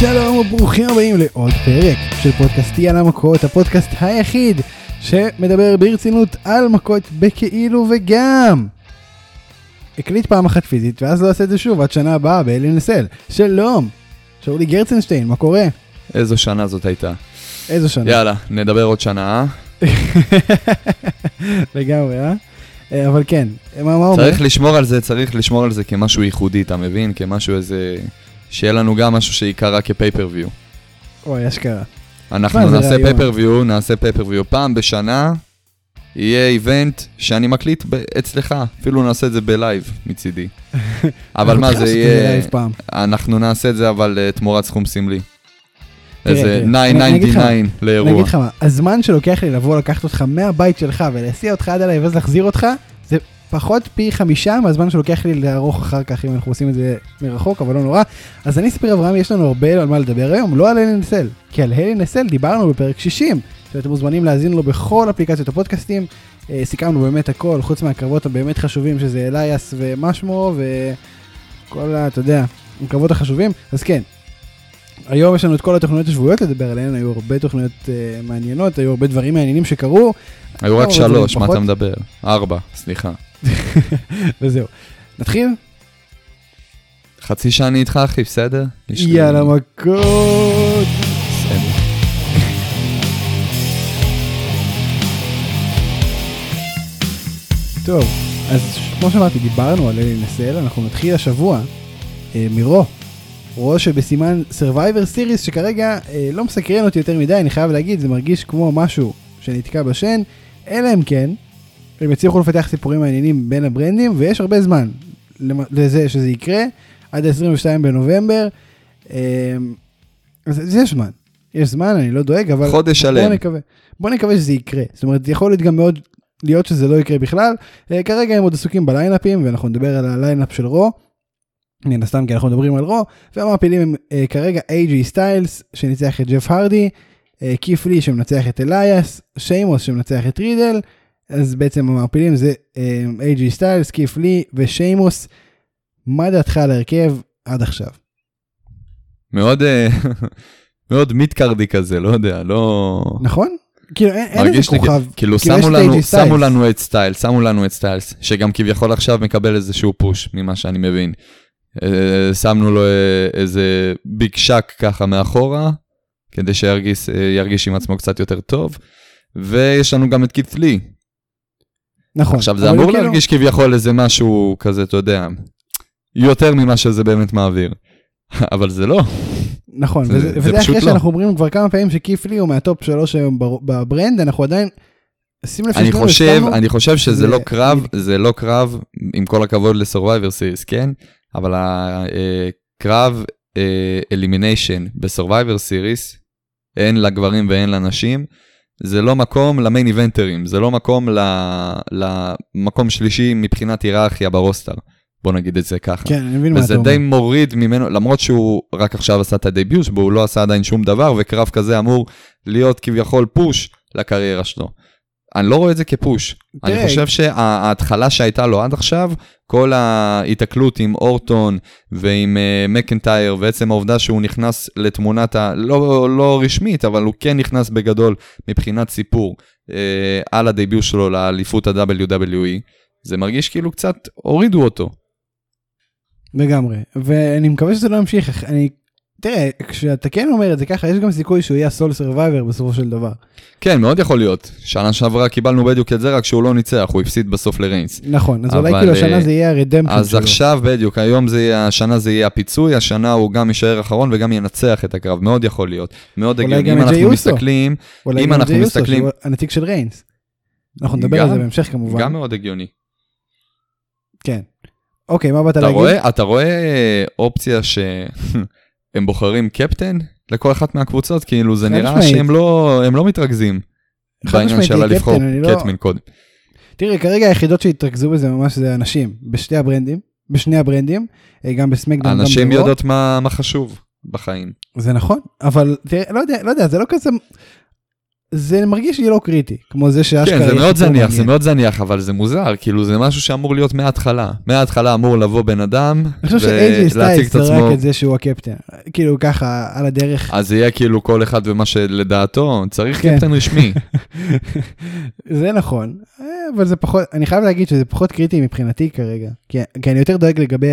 שלום וברוכים הבאים לעוד פרק של פודקאסטי על המכות, הפודקאסט היחיד שמדבר ברצינות על מכות בכאילו וגם. הקליט פעם אחת פיזית ואז לא אעשה את זה שוב עד שנה הבאה באלי נסל. שלום, שאולי גרצנשטיין, מה קורה? איזו שנה זאת הייתה. איזו שנה. יאללה, נדבר עוד שנה, אה? לגמרי, אה? אה? אבל כן, מה, מה אומר? צריך לשמור על זה, צריך לשמור על זה כמשהו ייחודי, אתה מבין? כמשהו איזה... שיהיה לנו גם משהו שייקרא כ pay-per-view. אוי, אשכרה. אנחנו נעשה. pay-per-view, נעשה pay-per-view. פעם בשנה יהיה event שאני מקליט אצלך, אפילו נעשה את זה ב live מצידי. אבל מה זה יהיה... אנחנו נעשה את זה אבל אה, תמורת סכום סמלי. איזה תראה, אני- אני אגיד לך- 999 לאירוע. מה, הזמן שלוקח לי לבוא לקחת אותך מהבית שלך ולהסיע אותך עד אליי ואז להחזיר אותך, פחות פי חמישה מהזמן שלוקח לי לערוך אחר כך אם אנחנו עושים את זה מרחוק, אבל לא נורא. אז אני אספר אברהם, יש לנו הרבה על מה לדבר היום, לא על הלי נסל, כי על הלי נסל דיברנו בפרק 60, שאתם מוזמנים להאזין לו בכל אפליקציות הפודקאסטים. אה, סיכמנו באמת הכל, חוץ מהקרבות הבאמת חשובים שזה אלייס ומה שמו וכל ה... אתה יודע, הקרבות החשובים, אז כן. היום יש לנו את כל התוכניות השבועיות לדבר עליהן, היו הרבה תוכניות uh, מעניינות, היו הרבה דברים מעניינים שקרו, היו רק שלוש, מה פחות? אתה מדבר? ארבע, סליחה. וזהו. נתחיל? חצי שעה אני איתך, אחי, בסדר? יאללה מכות. בסדר. טוב, אז כמו שאמרתי, דיברנו על אלי נסל, אנחנו נתחיל השבוע אה, מרו. רו שבסימן Survivor Series שכרגע אה, לא מסקרן אותי יותר מדי, אני חייב להגיד, זה מרגיש כמו משהו שנתקע בשן, אלא אם כן, הם יצליחו לפתח סיפורים מעניינים בין הברנדים, ויש הרבה זמן לזה שזה יקרה, עד ה-22 בנובמבר, אה, אז יש זמן, יש זמן, אני לא דואג, אבל חודש בוא שלם. נקווה, בוא נקווה שזה יקרה, זאת אומרת, יכול להיות גם מאוד להיות שזה לא יקרה בכלל, אה, כרגע הם עוד עסוקים בליינאפים, ואנחנו נדבר על ה lineup של רו, מן הסתם כי אנחנו מדברים על רו, והמעפילים הם אה, כרגע איי-ג'י סטיילס שניצח את ג'ף הרדי, אה, קית' לי שמנצח את אליאס, שיימוס שמנצח את רידל, אז בעצם המעפילים זה איי-ג'י סטיילס, קית' לי ושיימוס. מה דעתך על ההרכב עד עכשיו? מאוד, אה, מאוד mid-cardy כזה, לא יודע, לא... נכון? כאילו אין, איזה כוכב, כאילו כאילו, יש שמו את לנו, AJ שמו. לנו את סטיילס, שמו לנו את סטיילס, שגם כביכול עכשיו מקבל איזשהו push, ממה שאני מבין. אה, שמנו לו אה, איזה big שאק ככה מאחורה, כדי שירגיש ירגיש עם עצמו קצת יותר טוב, ויש לנו גם את קית' לי. נכון. עכשיו זה אמור כאילו- להרגיש כביכול איזה משהו כזה, אתה יודע, יותר ממה שזה באמת מעביר. אבל זה לא. נכון, זה- וזה, זה וזה אחרי לא. שאנחנו אומרים כבר כמה פעמים שקית' לי הוא מה top שלוש היום בר- ב brand, אנחנו עדיין, שים לב אני חושב, אני חושב שזה זה- לא קרב, זה לא קרב, עם כל הכבוד לסורווייבר סיריס, כן? אבל הקרב elimination בסורווייבר סיריס, הן לגברים והן לנשים, זה לא מקום ל main איבנטרים, זה לא מקום למקום שלישי מבחינת היררכיה ב roster. בוא נגיד את זה ככה. כן, אני מבין מה אתה וזה אומר. די מוריד ממנו, למרות שהוא רק עכשיו עשה את ה debut, והוא לא עשה עדיין שום דבר, וקרב כזה אמור להיות כביכול push לקריירה שלו. אני לא רואה את זה כ push. תראה, אני חושב שההתחלה שהייתה לו עד עכשיו, כל ההיתקלות עם אורטון ועם uh, מקנטייר, ועצם העובדה שהוא נכנס לתמונת ה... לא, לא רשמית, אבל הוא כן נכנס בגדול מבחינת סיפור uh, על ה debut שלו לאליפות ה-WWE, זה מרגיש כאילו קצת הורידו אותו. לגמרי, ואני מקווה שזה לא ימשיך, אני, תראה, כשאתה כן אומר את זה ככה, יש גם סיכוי שהוא יהיה sole survivor בסופו של דבר. כן, מאוד יכול להיות. שנה שעברה קיבלנו בדיוק את זה, רק שהוא לא ניצח, הוא הפסיד בסוף לריינס. נכון, אז אולי אבל, כאילו אה, השנה זה יהיה הרדמפשן אז שלו. עכשיו בדיוק, היום זה יהיה, השנה זה יהיה הפיצוי, השנה הוא גם יישאר אחרון וגם ינצח את הקרב, מאוד יכול להיות. מאוד אולי הגיוני, אם אנחנו. מסתכלים, אולי אם גם אנחנו מסתכלים- שהוא הנציג של ריינס. אנחנו נדבר על זה בהמשך כמובן. גם מאוד הגיוני. כן. אוקיי, מה באת להגיד? אתה רואה אופציה שהם בוחרים קפטן לכל אחת מהקבוצות, כאילו זה נראה משמעית. שהם לא, הם לא מתרכזים. בעניין משמעית, של יהיה לבחור אני לא- קודם. תראה, כרגע היחידות שהתרכזו בזה ממש זה אנשים, בשתי הברנדים, בשני הברנדים, אה, גם בסמקדאון, גם אנשים ברו. יודעות מה מה חשוב בחיים. זה נכון, אבל תראה, לא יודע, לא יודע, זה לא כזה... זה מרגיש לי לא קריטי, כמו זה שאשכרה... כן, זה מאוד זניח, זה מעניין. מאוד זניח, אבל זה מוזר, כאילו זה משהו שאמור להיות מההתחלה. מההתחלה אמור לבוא בן אדם, אני חושב שאייג'י ולהציג את זרק עצמו. את זה שהוא הקפטן. כאילו ככה, על הדרך. אז יהיה כאילו כל אחד ומה שלדעתו, צריך כן. קפטן רשמי. זה נכון, אבל זה פחות, אני חייב להגיד שזה פחות קריטי מבחינתי כרגע. כי, כי אני יותר דואג לגבי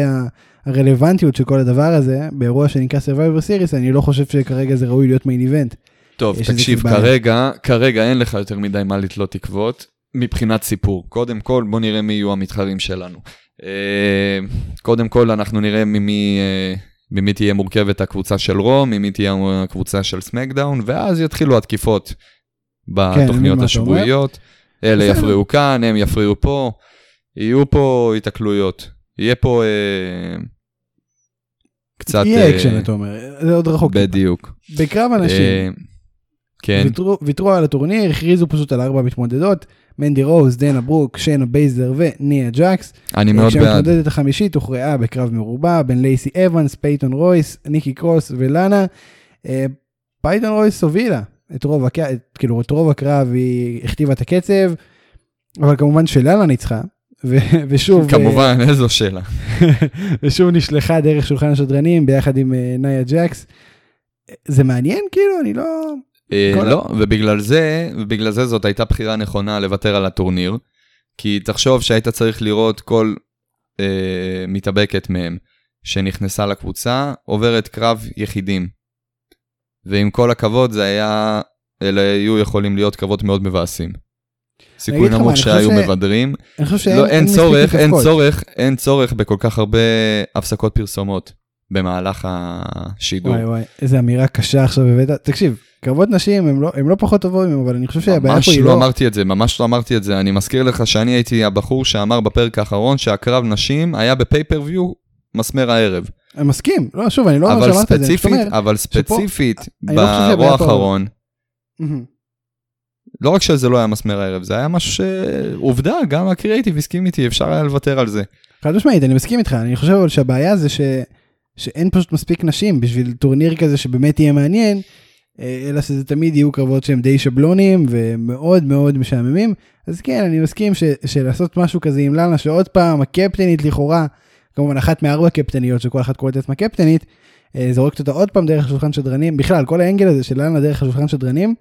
הרלוונטיות של כל הדבר הזה, באירוע שנקרא Survivor Series, אני לא חושב שכרגע זה ראוי להיות מיין איבנט. טוב, תקשיב. כרגע, כרגע אין לך יותר מדי מה לתלות תקוות, מבחינת סיפור. קודם כל, בוא נראה מי יהיו המתחרים שלנו. אה, קודם כל, אנחנו נראה ממי... אה, ממי תהיה מורכבת הקבוצה של רו, ממי תהיה הקבוצה של סמקדאון, ואז יתחילו התקיפות מבין בתוכניות אומר. השבועיות. אלה. יפריעו כאן, הם יפריעו פה, יהיו פה התקלויות. יהיה פה אה, קצת... יהיה אה, אקשן, אתה אומר, זה עוד רחוק. בדיוק. בקרב הנשים, אה, כן, ויתרו, ויתרו על הטורניר, הכריזו פשוט על ארבע מתמודדות, מנדי רוז, דנה ברוק, שיינה בייזלר וניה ג'קס. אני מאוד בעד. כשהמתמודדת החמישית הוכרעה בקרב מרובע בין לייסי אבנס, פייטון רויס, ניקי קרוס ולאנה. אה, פייטון רויס הובילה את רוב, הק... כאילו, את רוב הקרב, היא הכתיבה את הקצב, אבל כמובן שלאנה ניצחה. ו- ושוב, כמובן, איזו שאלה. ושוב נשלחה דרך שולחן השדרנים ביחד עם אה, ניה ג'קס. זה מעניין כאילו אני לא אה, לא, ובגלל זה, ובגלל זה זאת הייתה בחירה נכונה לוותר על הטורניר. כי תחשוב שהיית צריך לראות כל אה, מתאבקת מהם שנכנסה לקבוצה, עוברת קרב יחידים. ועם כל הכבוד, זה היה, אלה היו יכולים להיות קרבות מאוד מבאסים. סיכוי נמוך שהיו ש- מבדרים. אני חושב שאין לא, אין צורך, אין. צורך, אין צורך בכל כך הרבה הפסקות פרסומות במהלך השידור. וואי וואי איזה אמירה קשה עכשיו הבאת תקשיב קרבות נשים הם לא הם לא פחות טובים אבל אני חושב שהבעיה ממש פה היא לא לא אמרתי את זה, ממש לא אמרתי את זה. אני מזכיר לך שאני הייתי הבחור שאמר בפרק האחרון שהקרב נשים היה בפייפריוויו מסמר הערב. אני מסכים לא שוב אני לא אומר שאמרת את זה אני פשוט ספציפית, אומר אבל ספציפית, לא באירוע פה- האחרון. לא רק שזה לא היה מסמר הערב, זה היה משהו שעובדה, גם הקריאייטיב הסכים איתי, אפשר היה לוותר על זה. חד משמעית אני מסכים איתך אני חושב אבל שהבעיה זה ש... שאין פשוט מספיק נשים בשביל טורניר כזה שבאמת יהיה מעניין אה, אלא שזה תמיד יהיו קרבות שהם די שבלונים ומאוד מאוד משעממים. אז כן אני מסכים ש... שלעשות משהו כזה עם לאנה שעוד פעם הקפטנית לכאורה כמובן אחת מארבע קפטניות שכל אחת קוראת לעצמה קפטנית אה, זורקת אותה עוד פעם דרך השולחן שדרנים בכלל כל האנגל הזה של לאנה דרך השולחן שדרנים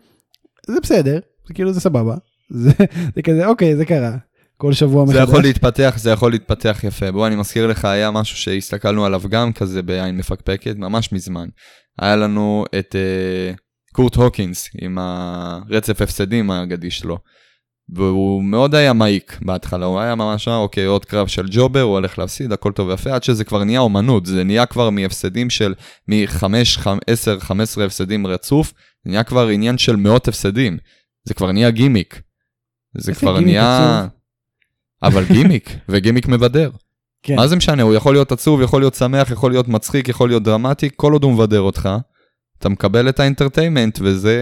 זה בסדר זה כאילו זה סבבה. זה, זה כזה אוקיי זה קרה כל שבוע זה מחדש. יכול להתפתח, זה יכול להתפתח יפה. בוא, אני מזכיר לך, היה משהו שהסתכלנו עליו גם כזה בעין מפקפקת, ממש מזמן. היה לנו את uh, קורט הוקינס עם הרצף הפסדים האגדי שלו. והוא מאוד היה מעיק בהתחלה, הוא היה ממש, אה, אוקיי, עוד קרב של ג'ובר, הוא הולך להפסיד, הכל טוב ויפה, עד שזה כבר נהיה אומנות, זה נהיה כבר מהפסדים של מ-5, 10, 15 הפסדים רצוף, זה נהיה כבר עניין של מאות הפסדים. זה כבר נהיה גימיק. זה כבר נהיה... עצוב. אבל גימיק, וגימיק מבדר. כן. מה זה משנה, הוא יכול להיות עצוב, יכול להיות שמח, יכול להיות מצחיק, יכול להיות דרמטי, כל עוד הוא מבדר אותך, אתה מקבל את ה entertainment, וזה...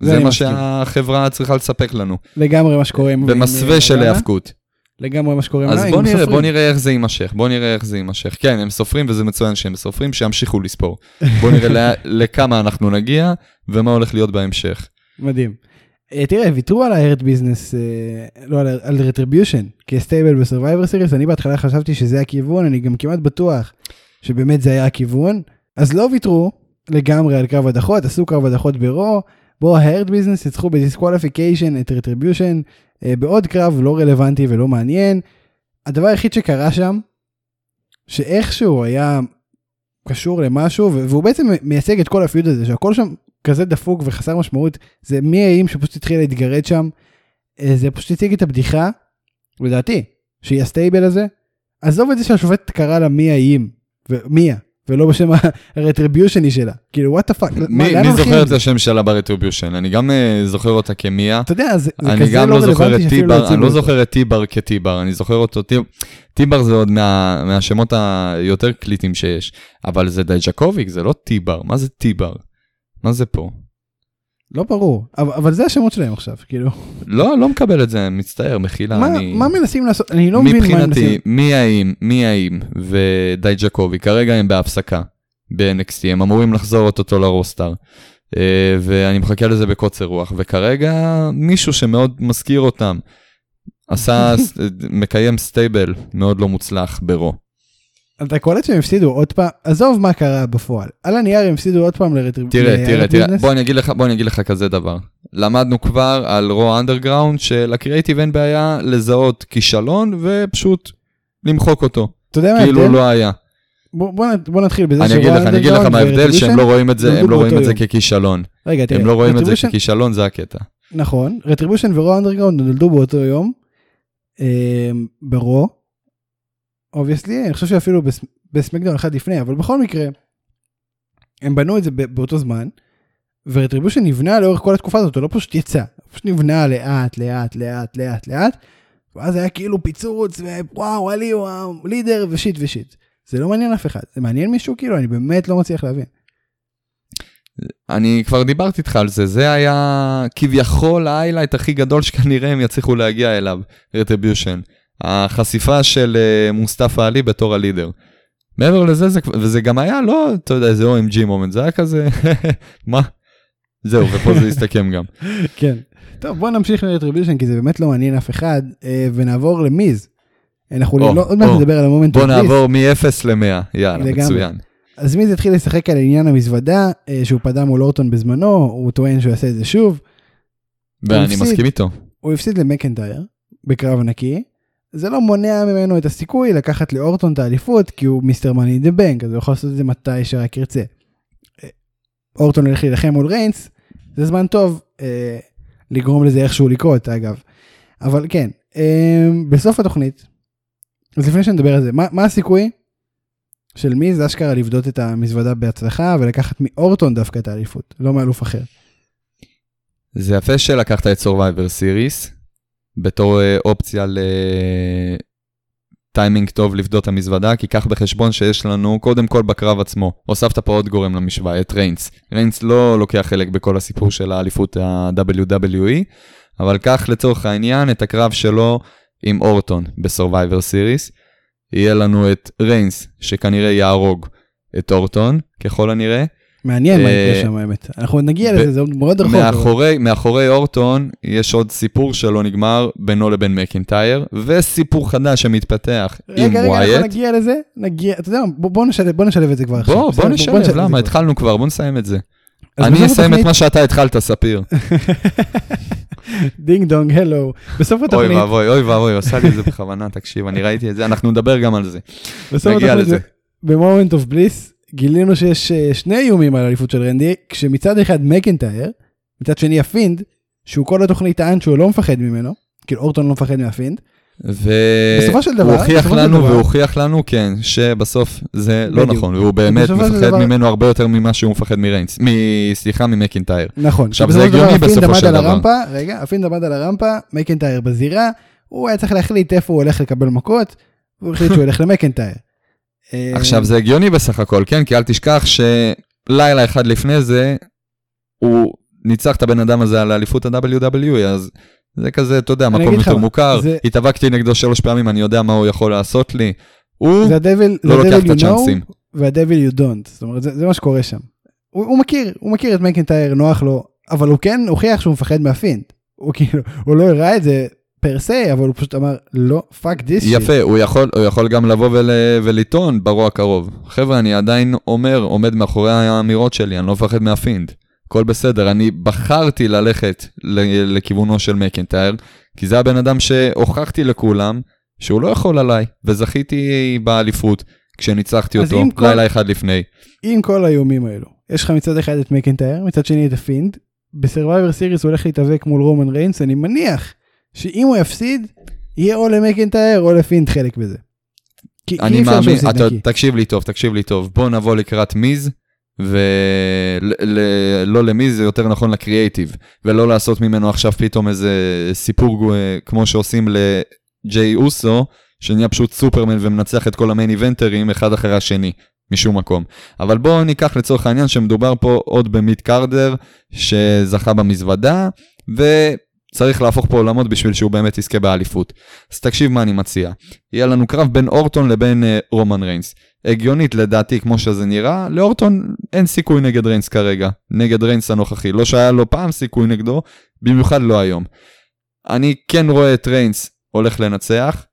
זה זה מה מסכים. שהחברה צריכה לספק לנו, לגמרי מה שקורה עם... במסווה של. היאבקות. לגמרי מה שקורה עם אז בוא נראה. בוא נראה איך זה יימשך, בוא נראה איך זה יימשך. כן, הם סופרים וזה מצוין שהם סופרים, שימשיכו לספור. בוא נראה לכמה אנחנו נגיע, ומה הולך להיות בהמשך. מדהים. אה, תראה, ויתרו על ה-hurt business, אה, לא, על retribution, כסטייבל בסרווייבר סיריס, אני בהתחלה חשבתי שזה הכיוון, אני גם כמעט בטוח שבאמת זה היה הכיוון, אז לא ויתרו לגמרי על קרב הדחות, עשו קרב הדחות ב Raw, בו ה-hurt business ניצחו ב disqualification את retribution, אה, בעוד קרב לא רלוונטי ולא מעניין. הדבר היחיד שקרה שם, שאיכשהו היה קשור למשהו, והוא בעצם מייצג את כל הפיוד הזה, שהכל שם כזה דפוק וחסר משמעות, זה מי האם שפשוט התחיל להתגרד שם, אה, זה פשוט הציג את הבדיחה, לדעתי, שהיא הסטייבל הזה, עזוב את זה שהשופט קרא לה מי האם, ומיה, ולא בשם הרטריביושני שלה, כאילו וואט דה פאק, מי זוכר את השם שלה ברטריביושן? אני גם אה, זוכר אותה כמיה. אתה יודע, זה זה אני כזה גם לא לא זוכר רלוונטי את טיבר, הציגו אני לא. זוכר את טיבר כטיבר, אני זוכר אותו, טיב- טיבר זה עוד מה- מהשמות היותר קליטים שיש, אבל זה דייג'קוביק, זה לא טיבר, מה זה טיבר? מה זה פה? לא ברור, אבל אבל זה השמות שלהם עכשיו, כאילו, לא, לא מקבל את זה, מצטער, מחילה, מה- אני... מה מנסים לעשות, אני לא מבין מה הם מבחינתי, מנסים, מיה ים, מיה ים ודייג'קוביק, כרגע הם בהפסקה ב-NXT, הם אמורים לחזור אוטוטו ל roster. אה, ואני מחכה לזה בקוצר רוח, וכרגע מישהו שמאוד מזכיר אותם, עשה, מקיים stable מאוד לא מוצלח ב Raw. אתה קולט שהם הפסידו עוד פעם, עזוב מה קרה בפועל, על הנייר הם הפסידו עוד פעם לרטריב... תראה, תראה, תראה, בוא אני אגיד לך, בוא אני אגיד לך כזה דבר. למדנו כבר על Raw Underground של creative אין בעיה לזהות כישלון ופשוט למחוק אותו. אתה יודע מה כאילו? לא היה. בוא, בוא, בוא נתחיל בזה אני אגיד לך, אני אגיד לך מה ההבדל, שהם לא רואים את זה, הם לא רואים את זה. ככישלון. רגע, תראה, הם לא רואים את זה ככישלון, זה הקטע. נכון, Retribution ו Raw Underground נולדו באותו יום, אה, ב Raw, obviously, אני חושב שאפילו בס- ב SmackDown אחד לפני, אבל בכל מקרה, הם בנו את זה באותו זמן, ו Retribution נבנה לאורך כל התקופה הזאת, הוא לא פשוט יצא, הוא פשוט נבנה לאט, לאט, לאט, לאט, לאט, ואז היה כאילו פיצוץ, ווואו, עלי, וואו, leader ו shit ו shit. זה לא מעניין אף אחד, זה מעניין מישהו כאילו, אני באמת לא מצליח להבין. אני כבר דיברתי איתך על זה, זה היה כביכול ה highlight הכי גדול שכנראה הם יצליחו להגיע אליו, Retribution. החשיפה של אה, מוסטפא עלי בתור ה leader. מעבר לזה, זה, וזה גם היה לא, אתה יודע, איזה OMG moment, זה היה כזה, מה? זהו, ופה זה הסתכם גם. כן. טוב, בוא נמשיך ל Retribution, כי זה באמת לא מעניין אף אחד, אה, ונעבור למיז. אנחנו או, לא, עוד מעט. נדבר על ה moment בוא. נעבור מ-0 ל-100, יאללה. מצוין. אז מיז התחיל לשחק על עניין המזוודה, אה, שהוא פדה מול אורטון בזמנו, הוא טוען שהוא יעשה את זה שוב. ואני. מסכים איתו. הוא הפסיד למקנטייר, בקרב נקי. זה לא מונע ממנו את הסיכוי לקחת לאורטון את האליפות, כי הוא מיסטר מאני דה בנק, אז הוא יכול לעשות את זה מתי שרק ירצה. אה, אורטון הולך להילחם מול ריינס, זה זמן טוב אה, לגרום לזה איכשהו לקרות, אגב. אבל כן, אה, בסוף התוכנית, אז לפני שנדבר על זה, מה, מה הסיכוי של מי זה אשכרה לבדות את המזוודה בהצלחה ולקחת מאורטון דווקא את האליפות, לא מאלוף אחר. זה יפה שלקחת את Survivor Series בתור אה, אופציה לטיימינג טוב לפדות את המזוודה, כי קח בחשבון שיש לנו קודם כל בקרב עצמו, הוספת פה עוד גורם למשוואה, את ריינס. ריינס לא לוקח חלק בכל הסיפור של האליפות ה-WWE, אבל קח לצורך העניין את הקרב שלו עם אורטון ב-Survivor Series. יהיה לנו את ריינס, שכנראה יהרוג את אורטון, ככל הנראה. מעניין מה אה, יקרה שם האמת. אנחנו נגיע לזה, זה מאוד רחוק. מאחורי, מאחורי אורטון יש עוד סיפור שלא נגמר בינו לבין מקינטייר, וסיפור חדש שמתפתח עם רגע, רגע, אנחנו ווייט. נגיע לזה, נגיע, אתה יודע בוא- נשלב, את זה כבר עכשיו. בוא? בוא נשלב, למה? התחלנו כבר, בוא נסיים את זה. אני אסיים את מה שאתה התחלת, ספיר. Ding dong, hello. בסוף אוי התוכנית, ואבוי, אוי ואבוי, עושה לי את זה בכוונה, תקשיב, אני ראיתי את זה, אנחנו נדבר גם על זה. נגיע לזה. ב Moment of Bliss, גילינו שיש אה, שני איומים על האליפות של רנדי, כשמצד אחד מקנטייר, מצד שני הפינד, שהוא כל התוכנית טען שהוא לא מפחד ממנו, כאילו אורטון לא מפחד מהפינד, בסופו של דבר- והוא הוכיח בסופו לנו, דבר- והוא הוכיח לנו, כן, שבסוף זה לא בדיוק. נכון, והוא באמת בסופו מפחד דבר- ממנו הרבה יותר ממה שהוא מפחד מריינס, מ- סליחה, ממקינטייר. נכון. עכשיו, זה של דבר הגיוני הפינד בסופו עמד של על דבר. הרמפה, רגע, הפינד עמד על הרמפה, מקנטייר בזירה, הוא היה צריך להחליט איפה הוא הולך לקבל מכות, והוא החליט שהוא הולך למקנטייר. אה, עכשיו זה הגיוני בסך הכל, כן? כי אל תשכח שלילה אחד לפני זה, הוא ניצח את הבן אדם הזה על אליפות ה-WWE, אז זה כזה, אתה יודע, מקום יותר מוכר, זה- התאבקתי נגדו שלוש פעמים, אני יודע מה הוא יכול לעשות לי. הוא זה ה devil, לא זה לוקח את הצ'אנסים. וה devil you don't, זאת אומרת, זה, זה מה שקורה שם. הוא, הוא מכיר, הוא מכיר את מקנטייר, נוח לו, אבל הוא כן הוכיח שהוא מפחד מהפינד. הוא כאילו, הוא לא הראה את זה per se, אבל הוא פשוט אמר, לא, fuck this shit. יפה, הוא יכול, הוא יכול גם לבוא ול, ולטעון ב Raw הקרוב. חבר'ה, אני עדיין אומר, עומד מאחורי האמירות שלי, אני לא מפחד מהפינד. הכל בסדר, אני בחרתי ללכת לכיוונו של מקנטייר, כי זה הבן אדם שהוכחתי לכולם שהוא לא יכול עליי, וזכיתי באליפות כשניצחתי אותו כל- לילה אחד לפני. עם כל האיומים האלו, יש לך מצד אחד את מקנטייר, מצד שני את הפינד, ב Survivor Series הוא הולך להתאבק מול רומן ריינס, אני מניח שאם הוא יפסיד, יהיה או למקנטייר או לפינד חלק בזה. כי אני מאמין, אתה. תקשיב לי טוב, תקשיב לי טוב, בוא נבוא לקראת מיז, ולא למיז, זה יותר נכון לקריאייטיב, ולא לעשות ממנו עכשיו פתאום איזה סיפור אה, כמו שעושים לג'יי אוסו, שנהיה פשוט סופרמן ומנצח את כל המיין איבנטרים אחד אחרי השני, משום מקום. אבל בואו ניקח לצורך העניין שמדובר פה עוד במיט קרדר, שזכה במזוודה, צריך להפוך פה עולמות בשביל שהוא באמת יזכה באליפות. אז תקשיב מה אני מציע. יהיה לנו קרב בין אורטון לבין אה, רומן ריינס. הגיונית לדעתי כמו שזה נראה, לאורטון אין סיכוי נגד ריינס כרגע. נגד ריינס הנוכחי. לא שהיה לו פעם סיכוי נגדו, במיוחד לא היום. אני כן רואה את ריינס הולך לנצח,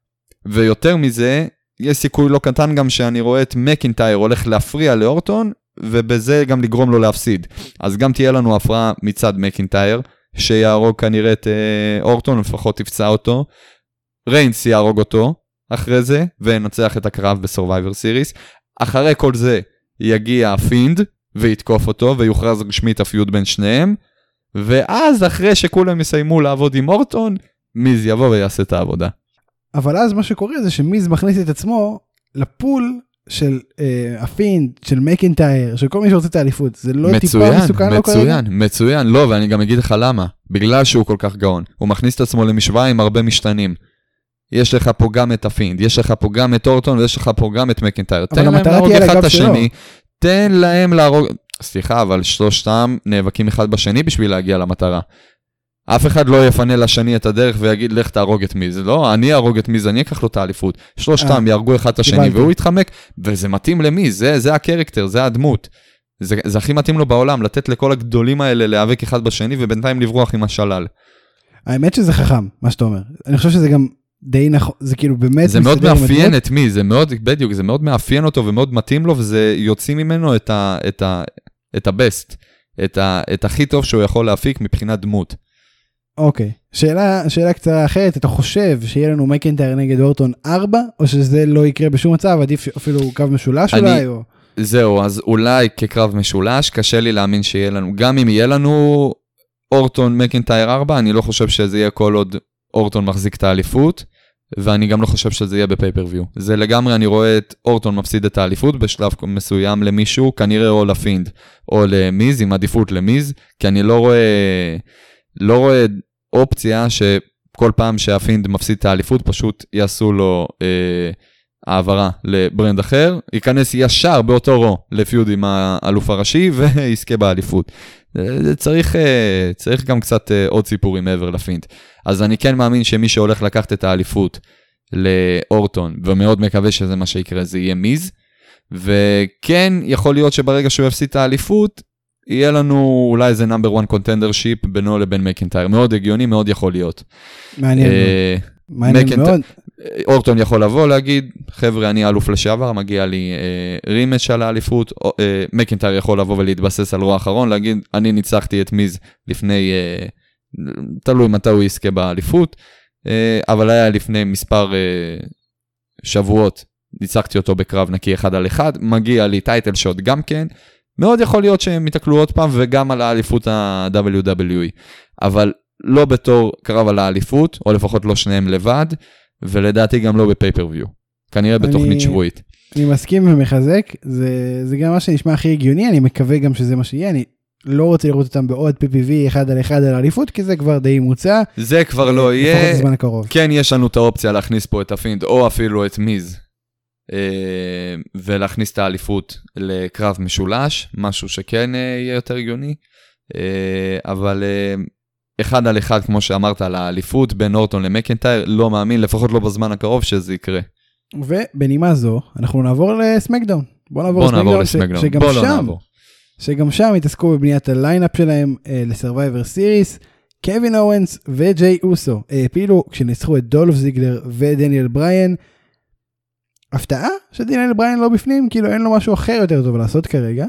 ויותר מזה, יש סיכוי לא קטן גם שאני רואה את מקינטייר הולך להפריע לאורטון, ובזה גם לגרום לו להפסיד. אז גם תהיה לנו הפרעה מצד מקינטייר, שיהרוג כנראה את אה, אורטון, לפחות תפצע אותו. ריינס יהרוג אותו אחרי זה, וינצח את הקרב ב Survivor Series. אחרי כל זה יגיע ה Fiend, ויתקוף אותו, ויוכרז רשמית ה feud בין שניהם. ואז אחרי שכולם יסיימו לעבוד עם אורטון, מיז יבוא ויעשה את העבודה. אבל אז מה שקורה זה שמיז מכניס את עצמו ל pool של אה, ה Fiend, של מקינטייר, של כל מי שרוצה את האליפות. זה לא מצוין, טיפה מסוכן לו כרגע? מצוין, מצוין, לא, ואני גם אגיד לך למה. בגלל שהוא כל כך גאון. הוא מכניס את עצמו למשוואה עם הרבה משתנים. יש לך פה גם את ה Fiend, יש לך פה גם את אורטון ויש לך פה גם את מקינטייר. תן להם להרוג אחד את. השני, תן להם להרוג... סליחה, אבל שלושתם נאבקים אחד בשני בשביל להגיע למטרה. אף אחד לא יפנה לשני את הדרך ויגיד לך תהרוג את מיז. לא, אני אהרוג את מיז, אני אקח לו את האליפות. שלושתם יהרגו אחד את השני. והוא יתחמק, וזה מתאים למיז, זה, זה הקרקטר, זה הדמות. זה, זה הכי מתאים לו בעולם, לתת לכל הגדולים האלה להיאבק אחד בשני ובינתיים לברוח עם השלל. האמת שזה חכם, מה שאתה אומר. אני חושב שזה גם די נכון, זה כאילו באמת זה מאוד מאפיין. את מי, זה מאוד, בדיוק, זה מאוד מאפיין אותו ומאוד מתאים לו, וזה יוציא ממנו את, ה, את, ה, את את, ה, את הכי טוב שהוא יכול להפיק מבחינת דמות. אוקיי. שאלה, שאלה קצרה אחרת, אתה חושב שיהיה לנו מקינטייר נגד אורטון 4, או שזה לא יקרה בשום מצב, עדיף אפילו קו משולש אני- אולי, או... זהו, אז אולי כקרב משולש, קשה לי להאמין שיהיה לנו, גם אם יהיה לנו אורטון מקינטייר 4, אני לא חושב שזה יהיה כל עוד אורטון מחזיק את האליפות, ואני גם לא חושב שזה יהיה ב pay-per-view. זה לגמרי, אני רואה את אורטון מפסיד את האליפות בשלב מסוים למישהו, כנראה או ל Fiend או למיז, עם עדיפות למיז, כי אני לא רואה, לא רואה אופציה שכל פעם שה Fiend מפסיד את האליפות, פשוט יעשו לו אה, העברה ל brand אחר, ייכנס ישר באותו Raw ל feud עם האלוף הראשי ויזכה באליפות. זה- צריך, אה, צריך גם קצת אה, עוד סיפורים מעבר לפינט. אז אני כן מאמין שמי שהולך לקחת את האליפות לאורטון, ומאוד מקווה שזה מה שיקרה, זה יהיה מיז. וכן, יכול להיות שברגע שהוא יפסיד את האליפות, יהיה לנו אולי איזה נאמבר 1 קונטנדר שיפ בינו לבין מקינטייר. מאוד הגיוני, מאוד יכול להיות. מעניין. אה, מעניין מאוד. אורטון יכול לבוא להגיד, חבר'ה, אני אלוף לשעבר, מגיע לי אה, רימץ' על האליפות. אה, מקינטייר יכול לבוא ולהתבסס על רוע האחרון, להגיד, אני ניצחתי את מיז לפני, אה, תלוי מתי הוא יזכה באליפות, אה, אבל היה לפני מספר אה, שבועות, ניצחתי אותו בקרב נקי אחד על אחד, מגיע לי טייטל שוט גם כן. מאוד יכול להיות שהם ייתקלו עוד פעם וגם על האליפות ה-WWE, אבל לא בתור קרב על האליפות, או לפחות לא שניהם לבד, ולדעתי גם לא בפייפריוויו. כנראה בתוכנית אני- שבועית. אני מסכים ומחזק, זה, זה גם מה שנשמע הכי הגיוני, אני מקווה גם שזה מה שיהיה, אני לא רוצה לראות אותם בעוד PPV אחד על אחד על האליפות, כי זה כבר די ממוצה, זה כבר לא לפחות יהיה. בזמן הקרוב. כן, יש לנו את האופציה להכניס פה את ה Fiend, או אפילו את מיז, ולהכניס את האליפות לקרב משולש, משהו שכן אה, יהיה יותר הגיוני. אה, אבל אה, אחד על אחד, כמו שאמרת, על האליפות בין אורטון למקנטייר, לא מאמין, לפחות לא בזמן הקרוב, שזה יקרה. ובנימה זו, אנחנו נעבור ל SmackDown. בוא נעבור בוא נעבור לסמקדאון, ש-. שגם בוא לא שם, נעבור. שגם שם התעסקו בבניית ה lineup שלהם אה, ל Survivor Series. קווין אוונס וג'יי אוסו העפילו כשניצחו את דולף זיגלר ודניאל בריין. הפתעה שדניאל בריין לא בפנים, כאילו אין לו משהו אחר יותר טוב לעשות כרגע.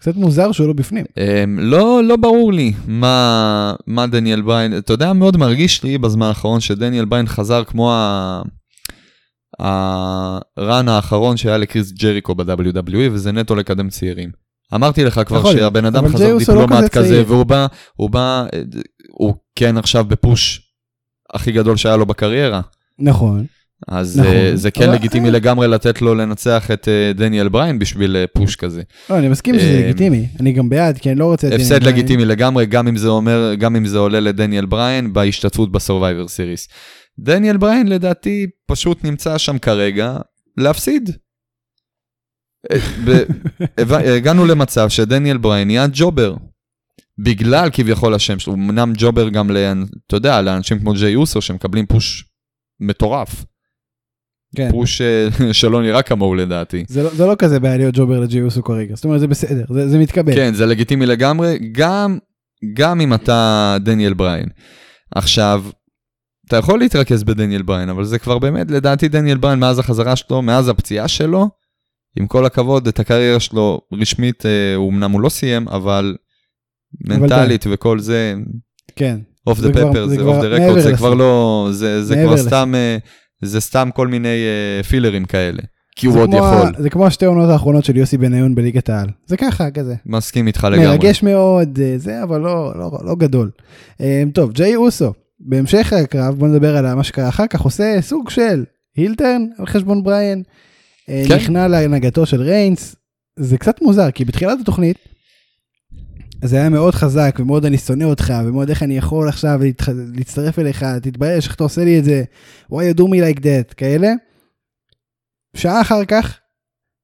קצת מוזר שהוא לא בפנים. Um, לא, לא ברור לי מה, מה דניאל בריין, אתה יודע, מאוד מרגיש לי בזמן האחרון שדניאל בריין חזר כמו ה... ה run האחרון שהיה לקריס ג'ריקו ב-WWE, וזה נטו לקדם צעירים. אמרתי לך כבר שהבן אדם חזר לא דיפלומט כזה. והוא בא, הוא בא, הוא כן עכשיו ב push הכי גדול שהיה לו בקריירה. נכון. אז נכון, אה, זה כן אבל- לגיטימי לגמרי לתת לו לנצח את אה, דניאל בריין בשביל אה, push כזה. לא, אני מסכים שזה לגיטימי, אני גם בעד, כי אני לא רוצה... את דניאל הפסד בריין. לגיטימי לגמרי, גם אם זה אומר, גם אם זה עולה לדניאל בריין בהשתתפות ב Survivor Series. דניאל בריין לדעתי פשוט נמצא שם כרגע להפסיד. הגענו למצב שדניאל בריין נהיה ג'ובר. בגלל כביכול השם שלו, אמנם ג'ובר גם, אתה יודע, לאנשים כמו ג'יי אוסו שמקבלים פוש מטורף. כן. פוש אה, שלא נראה כמוהו לדעתי. זה לא, זה לא כזה בעיה להיות ג'ובר לג'י אוסו כרגע, זאת אומרת זה בסדר, זה, זה מתקבל. כן, זה לגיטימי לגמרי, גם, גם אם אתה דניאל בריין. עכשיו, אתה יכול להתרכז בדניאל בריין, אבל זה כבר באמת, לדעתי דניאל בריין, מאז החזרה שלו, מאז הפציעה שלו, עם כל הכבוד, את הקריירה שלו רשמית, אה, אמנם הוא לא סיים, אבל מנטלית וכל זה, כן. off the paper, זה off the record, זה. כבר לא, זה זה כבר לסין. סתם, אה, זה סתם כל מיני אה, filler ים כאלה. כי הוא עוד כמו יכול. זה כמו השתי עונות האחרונות של יוסי בניון בליגת העל. זה ככה, כזה. מסכים איתך לגמרי. מרגש מאוד, אה, זה, אבל לא, לא, לא גדול. אה, טוב, ג'יי אוסו, בהמשך הקרב, בוא נדבר על מה שקרה אחר כך, עושה סוג של הילטרן על חשבון בריין, אה, כן. נכנע להנהגתו של ריינס, זה קצת מוזר, כי בתחילת התוכנית, זה היה מאוד חזק ומאוד אני שונא אותך ומאוד איך אני יכול עכשיו להתח... להצטרף אליך תתבייש איך אתה עושה לי את זה why you do me like that כאלה. שעה אחר כך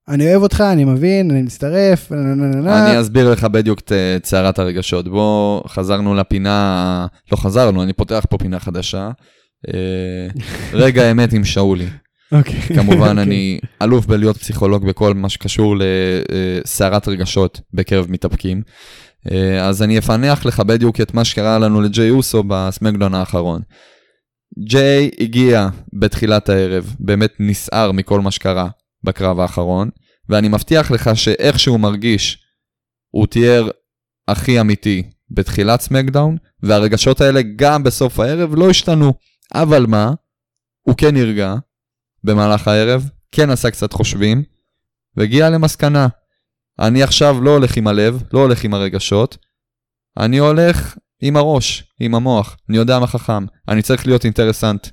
אני אוהב אותך אני מבין אני מצטרף. אני אסביר לך בדיוק את סערת הרגשות. בוא, חזרנו לפינה, לא חזרנו, אני פותח פה פינה חדשה. אה, רגע האמת עם שאולי. אוקיי. כמובן, אוקיי. אני אלוף בלהיות פסיכולוג בכל מה שקשור לסערת רגשות בקרב מתאפקים. אה, אז אני אפענח לך בדיוק את מה שקרה לנו לג'יי אוסו בסמקדון האחרון. ג'יי הגיע בתחילת הערב, באמת נסער מכל מה שקרה בקרב האחרון, ואני מבטיח לך שאיך שהוא מרגיש, הוא תיאר הכי אמיתי בתחילת סמקדאון, והרגשות האלה גם בסוף הערב לא השתנו. אבל מה? הוא כן נרגע במהלך הערב, כן עשה קצת חושבים, והגיע למסקנה. אני עכשיו לא הולך עם הלב, לא הולך עם הרגשות, אני הולך עם הראש, עם המוח. אני יודע מה חכם, אני צריך להיות אינטרסנט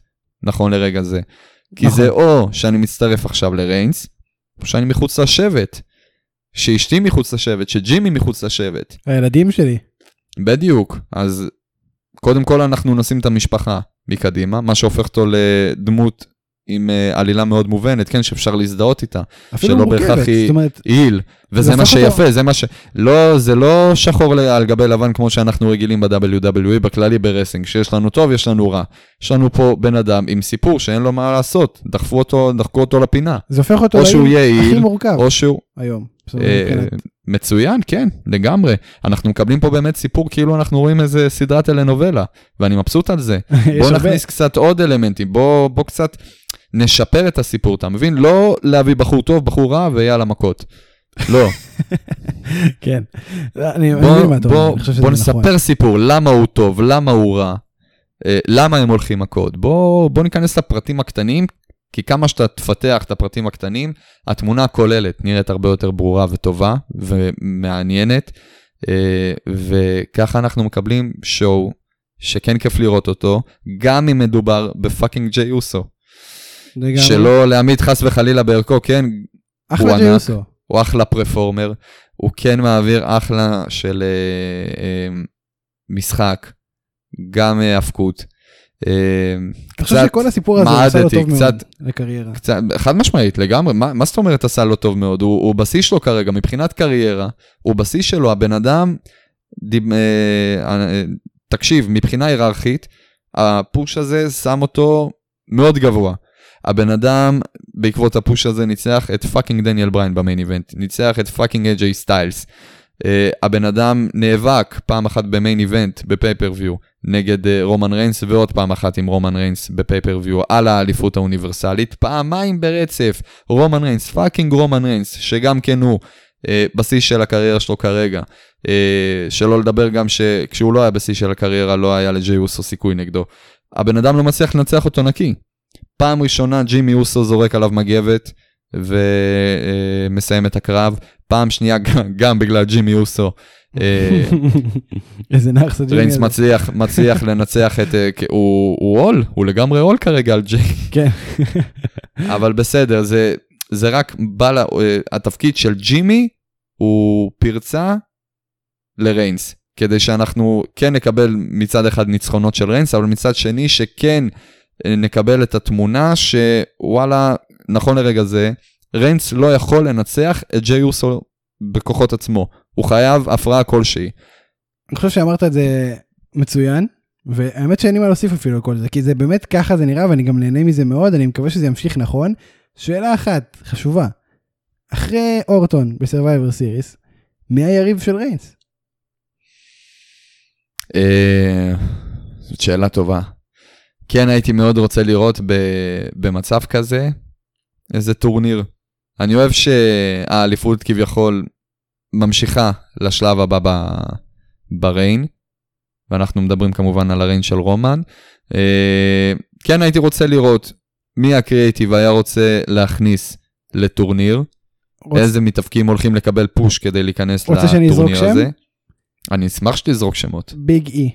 נכון לרגע זה. כי נכון. זה או שאני מצטרף עכשיו לריינס, או שאני מחוץ לשבט. שאשתי מחוץ לשבט, שג'ימי מחוץ לשבט. הילדים שלי. בדיוק, אז קודם כל אנחנו נשים את המשפחה מקדימה, מה שהופך אותו לדמות עם uh, עלילה מאוד מובנת, כן, שאפשר להזדהות איתה. אפילו שלא מורכבת, בהכרח היא- זאת אומרת, איל, וזה זה מה אותו- שיפה, זה מה ש... לא, זה לא שחור על גבי לבן כמו שאנחנו רגילים ב-WWE, בכללי ברסינג, שיש לנו טוב, יש לנו רע. יש לנו פה בן אדם עם סיפור שאין לו מה לעשות, דחפו אותו, דחקו אותו לפינה. זה הופך אותו יהיה הכי מורכב או שהוא... היום. זאת אומרת, אה, מצוין, כן, לגמרי. אנחנו מקבלים פה באמת סיפור כאילו אנחנו רואים איזה סדרת טלנובלה, ואני מבסוט על זה. יש בוא הרבה- נכניס קצת עוד אלמנטים, בוא, בוא קצת נשפר את הסיפור, אתה מבין? לא להביא בחור טוב, בחור רע ויאללה מכות. לא, כן. אני מבין מה אתה אומר, אני חושב שזה בוא נכון. נספר סיפור, למה הוא טוב, למה הוא רע, אה, למה הם הולכים מכות. בוא, בוא ניכנס לפרטים הקטנים, כי כמה שאתה תפתח את הפרטים הקטנים, התמונה הכוללת נראית הרבה יותר ברורה וטובה ומעניינת, אה, וככה אנחנו מקבלים שואו שכן כיף לראות אותו, גם אם מדובר בפאקינג ג'יי אוסו. לגמרי. שלא להעמיד חס וחלילה בערכו, כן, הוא ענק. ג'יי אוסו. הוא אחלה פרפורמר, הוא כן מעביר אחלה של אה, אה, משחק, גם אה, הפקות. אה, אני חושב קצת, שכל הסיפור הזה עשה לו טוב מאוד קצת- לקריירה. קצת, חד משמעית, לגמרי, מה, מה זאת אומרת עשה לו טוב מאוד? הוא, הוא בשיא שלו כרגע, מבחינת קריירה, הוא בשיא שלו, הבן אדם, דיב, אה, אה, תקשיב, מבחינה היררכית, ה push הזה שם אותו מאוד גבוה. הבן אדם, בעקבות ה push הזה, ניצח את fucking דניאל בריין ב main event, ניצח את fucking אג'יי סטיילס. Uh, הבן אדם נאבק פעם אחת ב main event ב pay-per-view נגד uh, רומן ריינס ועוד פעם אחת עם רומן ריינס ב pay-per-view על האליפות האוניברסלית. פעמיים ברצף רומן ריינס fucking רומן ריינס שגם כן הוא uh, בשיא של הקריירה שלו כרגע. uh, שלא לדבר גם שכשהוא לא היה בשיא של הקריירה לא היה לג'יי אוסו סיכוי נגדו. הבן אדם לא מצליח לנצח אותו נקי פעם ראשונה ג'ימי אוסו זורק עליו מגבת ומסיים את הקרב. פעם שנייה גם, בגלל ג'ימי אוסו. אה, איזה נאחס הג'ימי ריינס הזה. מצליח, מצליח לנצח את... אה, הוא עול, הוא לגמרי עול כרגע על ג'יי. כן. אבל בסדר, זה, זה רק בא, לה, אה, התפקיד של ג'ימי הוא פרצה לריינס. כדי שאנחנו כן נקבל מצד אחד ניצחונות של ריינס, אבל מצד שני שכן נקבל את התמונה שוואלה, נכון לרגע זה, ריינס לא יכול לנצח את ג'יי אוסו בכוחות עצמו. הוא חייב הפרעה כלשהי. אני חושב שאמרת את זה מצוין, והאמת שאין לי מה להוסיף אפילו על כל זה, כי זה באמת ככה זה נראה ואני גם נהנה מזה מאוד, אני מקווה שזה ימשיך נכון. שאלה אחת חשובה, אחרי אורטון ב Survivor Series, מי היריב של ריינס? אה, זאת שאלה טובה. כן הייתי מאוד רוצה לראות ב- במצב כזה איזה טורניר. אני אוהב שהאליפות כביכול ממשיכה לשלב הבא ב- בריין, ואנחנו מדברים כמובן על הריין של רומן. אה, כן הייתי רוצה לראות מי הקריאיטיב היה רוצה להכניס לטורניר, רוצ... איזה מתאבקים הולכים לקבל פוש כדי להיכנס רוצה שאני אזרוק לטורניר שם? הזה. אני אשמח שתזרוק שמות. ביג אי.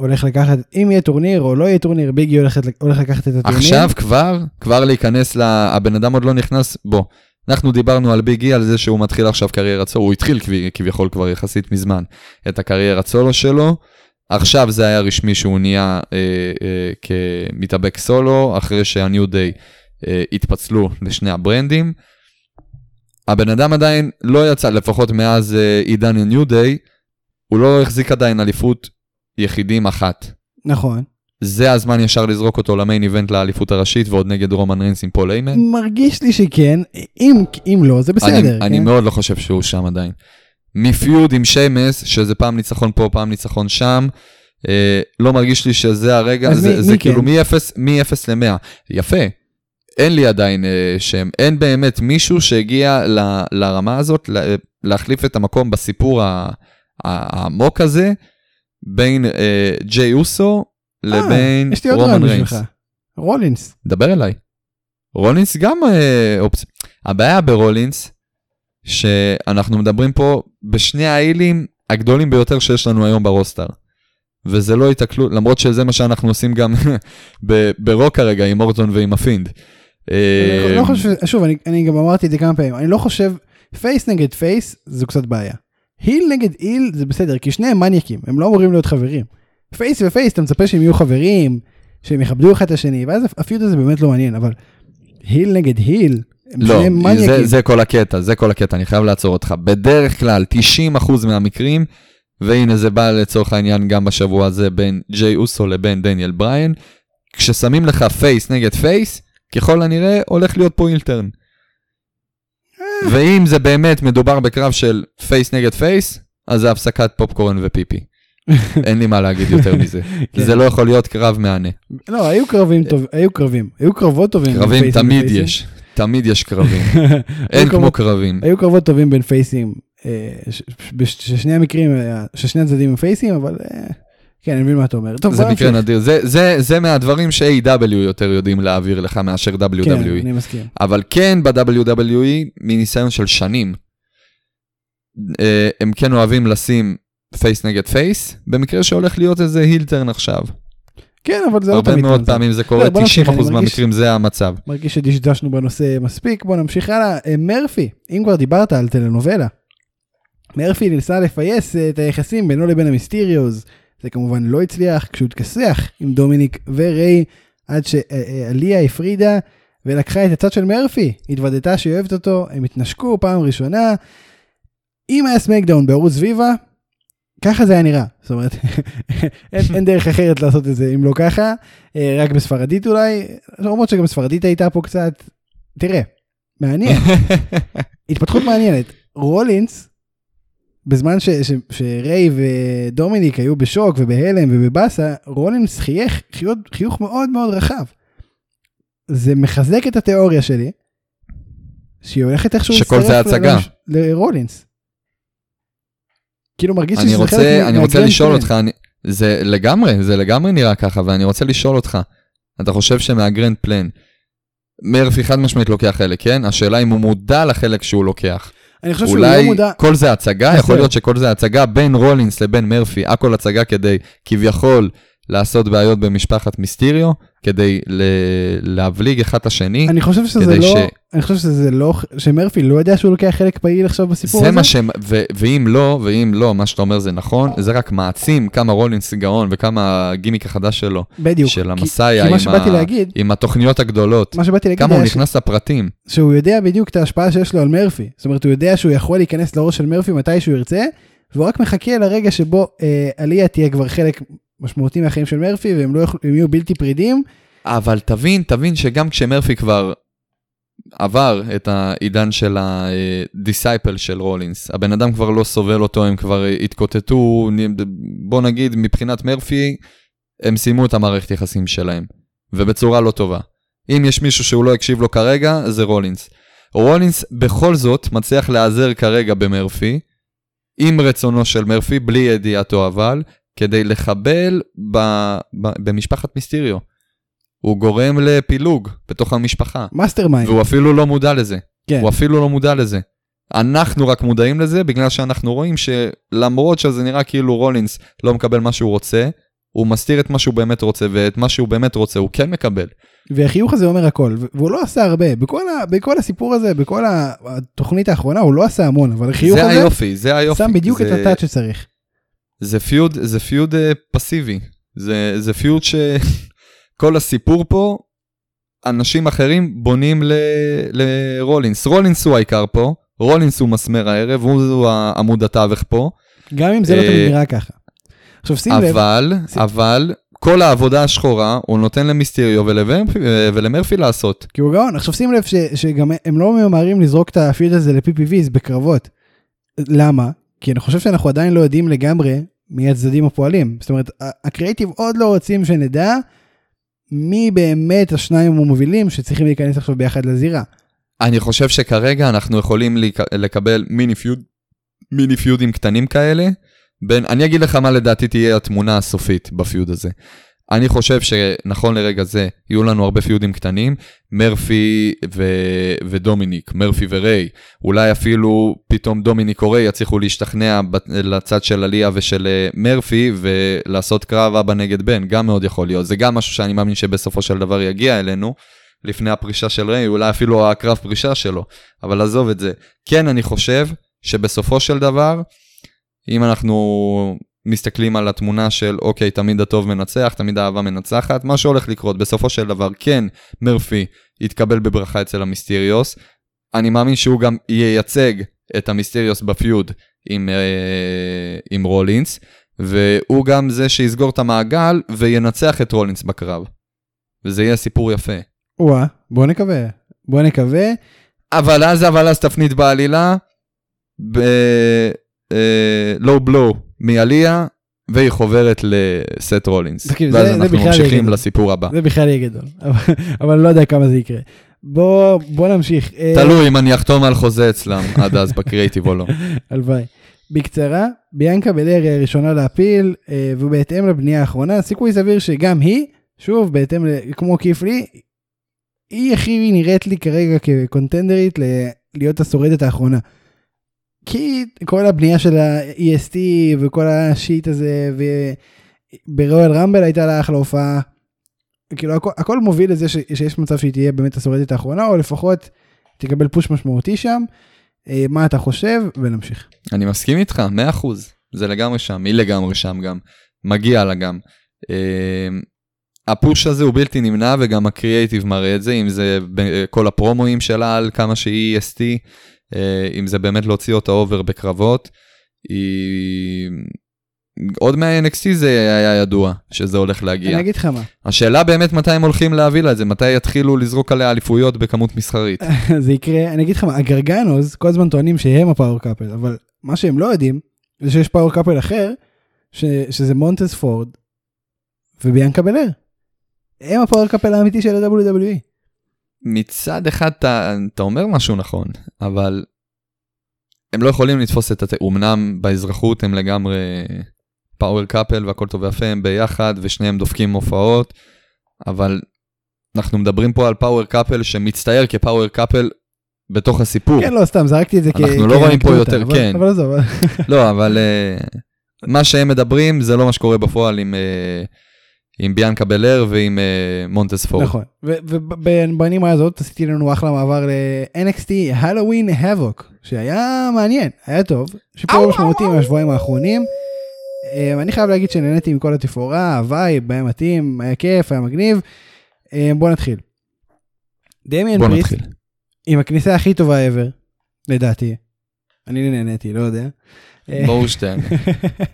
הולך לקחת, אם יהיה טורניר או לא יהיה טורניר, ביג אי הולך, הולך לקחת את הטורניר. עכשיו כבר, כבר להיכנס ל... הבן אדם עוד לא נכנס, בוא. אנחנו דיברנו על ביג אי, על זה שהוא מתחיל עכשיו קריירת סולו, הוא התחיל כב- כביכול כבר יחסית מזמן את הקריירת סולו שלו. עכשיו זה היה רשמי שהוא נהיה אה, אה, כמתאבק סולו, אחרי שהניו דיי אה, התפצלו לשני ה brand ים. הבן אדם עדיין לא יצא, לפחות מאז אה, עידן הניו דיי, הוא לא החזיק עדיין אליפות יחידים אחת. נכון. זה הזמן ישר לזרוק אותו ל main event לאליפות הראשית ועוד נגד רומן ריינס עם פול היימן. מרגיש לי שכן, אם, אם לא, זה בסדר. אני, כן? אני מאוד לא חושב שהוא שם עדיין. מפיוד עם שיימס, שזה פעם ניצחון פה, פעם ניצחון שם, אה, לא מרגיש לי שזה הרגע, זה, מי- זה מי כאילו כן? מ-0 ל-100. יפה. אין לי עדיין אה, שם, אין באמת מישהו שהגיע ל, לרמה הזאת לה, להחליף את המקום בסיפור ה- ה- העמוק הזה, בין אה, ג'יי אוסו לבין אה, רומן ריינס. רולינס. דבר אליי. רולינס גם אה, אופציה. הבעיה ברולינס, שאנחנו מדברים פה בשני ההילים הגדולים ביותר שיש לנו היום ב roster. וזה לא התקלות, למרות שזה מה שאנחנו עושים גם ברוק כרגע עם אורטון ועם ה Fiend. אה, אני לא חושב, שוב, אני, אני גם אמרתי את זה כמה פעמים, אני לא חושב, face נגד face זו קצת בעיה. heel נגד heel זה בסדר, כי שניהם מניאקים, הם לא אמורים להיות חברים. face ו face, אתה מצפה שהם יהיו חברים, שהם יכבדו אחד את השני, ואז ה feud הזה באמת לא מעניין, אבל heel נגד heel, הם לא, שניהם מניאקים. זה, זה כל הקטע, זה כל הקטע, אני חייב לעצור אותך. בדרך כלל, 90% מהמקרים, והנה זה בא לצורך העניין גם בשבוע הזה בין ג'יי אוסו לבין דניאל בריין, כששמים לך face נגד face, ככל הנראה הולך להיות פה heel turn. אה. ואם זה באמת מדובר בקרב של face נגד face, אז זה הפסקת פופקורן ופיפי. אין לי מה להגיד יותר מזה. כן. זה לא יכול להיות קרב מהנה. לא, היו קרבים טובים, היו קרבים, היו קרבות טובים. קרבים תמיד. יש, תמיד יש קרבים. אין כמו קרבים. היו קרבות טובים בין פייסים, אה, ששני המקרים, היה- ששני הצדדים הם פייסים, אבל אה, כן, אני מבין מה אתה אומר. טוב, זה מקרה. נדיר, זה, זה, זה מהדברים ש-AW יותר יודעים להעביר לך מאשר WWE. כן, אני מסכים. אבל כן ב-WWE, מניסיון של שנים, אה, הם כן אוהבים לשים face נגד face, במקרה שהולך להיות איזה heel turn עכשיו. כן, אבל זה לא הרבה תמיד מאוד המצב. פעמים זה קורה, לא, נמשיך, 90% אני מרגיש- מהמקרים זה המצב. מרגיש שדשדשנו בנושא מספיק, בוא נמשיך הלאה. אה, מרפי, אם כבר דיברת על טלנובלה. מרפי ניסה לפייס אה, את היחסים בינו לבין המיסטיריוז. זה כמובן לא הצליח כשהוא התכסח עם דומיניק וריי עד שעאליה הפרידה ולקחה את הצד של מרפי. התוודתה שהיא אוהבת אותו, הם התנשקו פעם ראשונה. אם היה סמקדאון בערוץ ויבה, ככה זה היה נראה. זאת אומרת, אין, אין דרך אחרת לעשות את זה אם לא ככה. אה, רק בספרדית אולי, למרות שגם ספרדית הייתה פה קצת, תראה, מעניין, התפתחות מעניינת. רולינס, בזמן ש, ש, שריי ודומיניק היו בשוק ובהלם ובבאסה, רולינס חייך חיוך, חיוך מאוד מאוד רחב. זה מחזק את התיאוריה שלי, שהיא הולכת איכשהו שכל זה הצגה. לרולינס. כאילו מרגיש שזה רוצה, חלק אני רוצה לשאול. אותך, אני, זה לגמרי, זה לגמרי נראה ככה, ואני רוצה לשאול אותך, אתה חושב שמהגרנד פלן, מרפי חד משמעית לוקח חלק, כן? השאלה אם הוא מודע לחלק שהוא לוקח. אני חושב שהוא לא אולי מודע, כל זה הצגה, יכול. להיות שכל זה הצגה בין רולינס לבין מרפי, הכל הצגה כדי כביכול לעשות בעיות במשפחת מיסטיריו, כדי ל- להבליג אחד את השני. אני חושב שזה לא, ש- אני חושב שזה לא, שמרפי לא יודע שהוא לוקח חלק פעיל עכשיו בסיפור זה הזה. מה ש... ו- ואם לא, ואם לא, מה שאתה אומר זה נכון, זה רק מעצים כמה רולינס גאון וכמה הגימיק החדש שלו, בדיוק. של המסאיה כי מה עם, שבאתי ה... להגיד, עם התוכניות הגדולות. מה שבאתי להגיד כמה הוא היה ש- נכנס לפרטים. שהוא יודע בדיוק את ההשפעה שיש לו על מרפי. זאת אומרת, הוא יודע שהוא יכול להיכנס לראש של מרפי מתי שהוא ירצה, והוא רק מחכה לרגע שבו אה, עליה תהיה כבר חלק משמעותי מהחיים של מרפי, והם לא יוכלו, יהיו בלתי פרידים. אבל תבין, תבין שגם כשמרפי כבר עבר את העידן של ה disciple של רולינס, הבן אדם כבר לא סובל אותו, הם כבר התקוטטו, בוא נגיד, מבחינת מרפי, הם סיימו את המערכת יחסים שלהם, ובצורה לא טובה. אם יש מישהו שהוא לא הקשיב לו כרגע, זה רולינס. רולינס בכל זאת מצליח להיעזר כרגע במרפי, עם רצונו של מרפי, בלי ידיעתו אבל, כדי לחבל ב, ב, במשפחת מיסטיריו. הוא גורם לפילוג בתוך המשפחה. mastermind. והוא אפילו לא מודע לזה. כן. הוא אפילו לא מודע לזה. אנחנו רק מודעים לזה בגלל שאנחנו רואים שלמרות שזה נראה כאילו רולינס לא מקבל מה שהוא רוצה, הוא מסתיר את מה שהוא באמת רוצה, ואת מה שהוא באמת רוצה הוא כן מקבל. והחיוך הזה אומר הכל, והוא לא עשה הרבה, בכל, ה, בכל הסיפור הזה, בכל התוכנית האחרונה הוא לא עשה המון, אבל החיוך זה הזה, היופי, זה היופי, שם בדיוק זה, את הטאט שצריך. זה פיוד, זה פיוד uh, פסיבי, זה, זה פיוד שכל הסיפור פה, אנשים אחרים בונים ל, לרולינס, רולינס הוא העיקר פה, רולינס הוא מסמר הערב, הוא עמוד התווך פה. גם אם זה לא תמיד נראה ככה. עכשיו שים לב. אבל, אבל, כל העבודה השחורה הוא נותן למיסטריו ולמרפי לעשות. כי הוא גאון. עכשיו שים לב ש, שגם הם לא ממהרים לזרוק את הפיד הזה ל-PPVs בקרבות. למה? כי אני חושב שאנחנו עדיין לא יודעים לגמרי מי הצדדים הפועלים. זאת אומרת, הקריאיטיב עוד לא רוצים שנדע מי באמת השניים המובילים שצריכים להיכנס עכשיו ביחד לזירה. אני חושב שכרגע אנחנו יכולים לקבל מיני פיוד, מיני פיודים קטנים כאלה. בין, אני אגיד לך מה לדעתי תהיה התמונה הסופית בפיוד הזה. אני חושב שנכון לרגע זה יהיו לנו הרבה פיודים קטנים, מרפי ו... ודומיניק, מרפי וריי, אולי אפילו פתאום דומיניק או ריי יצליחו להשתכנע לצד של עליה ושל אה, מרפי ולעשות קרב אבא נגד בן, גם מאוד יכול להיות, זה גם משהו שאני מאמין שבסופו של דבר יגיע אלינו. לפני הפרישה של ריי, אולי אפילו הקרב פרישה שלו, אבל עזוב את זה. כן, אני חושב שבסופו של דבר, אם אנחנו מסתכלים על התמונה של אוקיי, תמיד הטוב מנצח, תמיד האהבה מנצחת, מה שהולך לקרות בסופו של דבר, כן, מרפי יתקבל בברכה אצל המיסטיריוס, אני מאמין שהוא גם ייצג את המיסטיריוס בפיוד עם, אה, עם רולינס, והוא גם זה שיסגור את המעגל וינצח את רולינס בקרב. וזה יהיה סיפור יפה. וואה, בוא נקווה. בוא נקווה. אבל אז, אבל אז תפנית בעלילה, ב... לואו בלואו מעליה, והיא חוברת לסט רולינס. ואז אנחנו ממשיכים לסיפור הבא. זה בכלל יהיה גדול, אבל אני לא יודע כמה זה יקרה. בוא, בוא נמשיך. אה, תלוי אם אני אחתום על חוזה אצלם עד אז בקריאיטיב או לא. הלוואי. בקצרה, ביאנקה בלר היא הראשונה להפיל, אה, ובהתאם לבנייה האחרונה, סיכוי סביר שגם היא, שוב, בהתאם, כמו כיף לי, היא הכי נראית לי כרגע כקונטנדרית להיות השורדת האחרונה. כי כל הבנייה של ה-EST וכל השיט הזה, וברואל רמבל הייתה לה אחלה הופעה. כאילו הכל, הכל מוביל לזה ש, שיש מצב שהיא תהיה באמת השורדת האחרונה, או לפחות תקבל פוש משמעותי שם. אה, מה אתה חושב? ונמשיך. אני מסכים איתך, 100%. זה לגמרי שם, היא לגמרי שם גם. מגיע לה גם. אה, ה push הזה הוא בלתי נמנע וגם הקריאייטיב מראה את זה, אם זה כל הפרומואים שלה על כמה שהיא EST. אה, אם זה באמת להוציא אותה over בקרבות. היא... עוד מה-NXT זה היה ידוע שזה הולך להגיע. אני אגיד לך מה. השאלה באמת מתי הם הולכים להביא לה את זה, מתי יתחילו לזרוק עליה אליפויות בכמות מסחרית. זה יקרה, אני אגיד לך מה, הגרגנוז כל הזמן טוענים שהם ה power couple, אבל מה שהם לא יודעים, זה שיש power couple אחר, ש, שזה מונטס פורד וביאנקה בלר. הם ה power couple האמיתי של ה-WWE. מצד אחד אתה, אתה אומר משהו נכון, אבל הם לא יכולים לתפוס את הת... אמנם באזרחות הם לגמרי power couple והכל טוב ויפה, הם ביחד ושניהם דופקים הופעות, אבל אנחנו מדברים פה על power couple שמצטייר כ power couple בתוך הסיפור. כן, לא, סתם, זרקתי את זה כ... אנחנו לא רואים פה יותר, אבל, כן. אבל עזוב. לא, אבל אה, מה שהם מדברים זה לא מה שקורה בפועל עם... אה, עם ביאנקה בלר ועם אה, מונטס פורד. נכון, ובנימה הזאת עשיתי לנו אחלה מעבר ל-NXT Halloween Havoc, שהיה מעניין, היה טוב, שיפור משמעותי מהשבועיים האחרונים. אמ, אני חייב להגיד שנהניתי מכל התפאורה, ה vibe, היה מתאים, היה כיף, היה מגניב. Um, בוא נתחיל. דמיאן פריסט, עם הכניסה הכי טובה ever, לדעתי. אני נהניתי, לא יודע. שתהנה.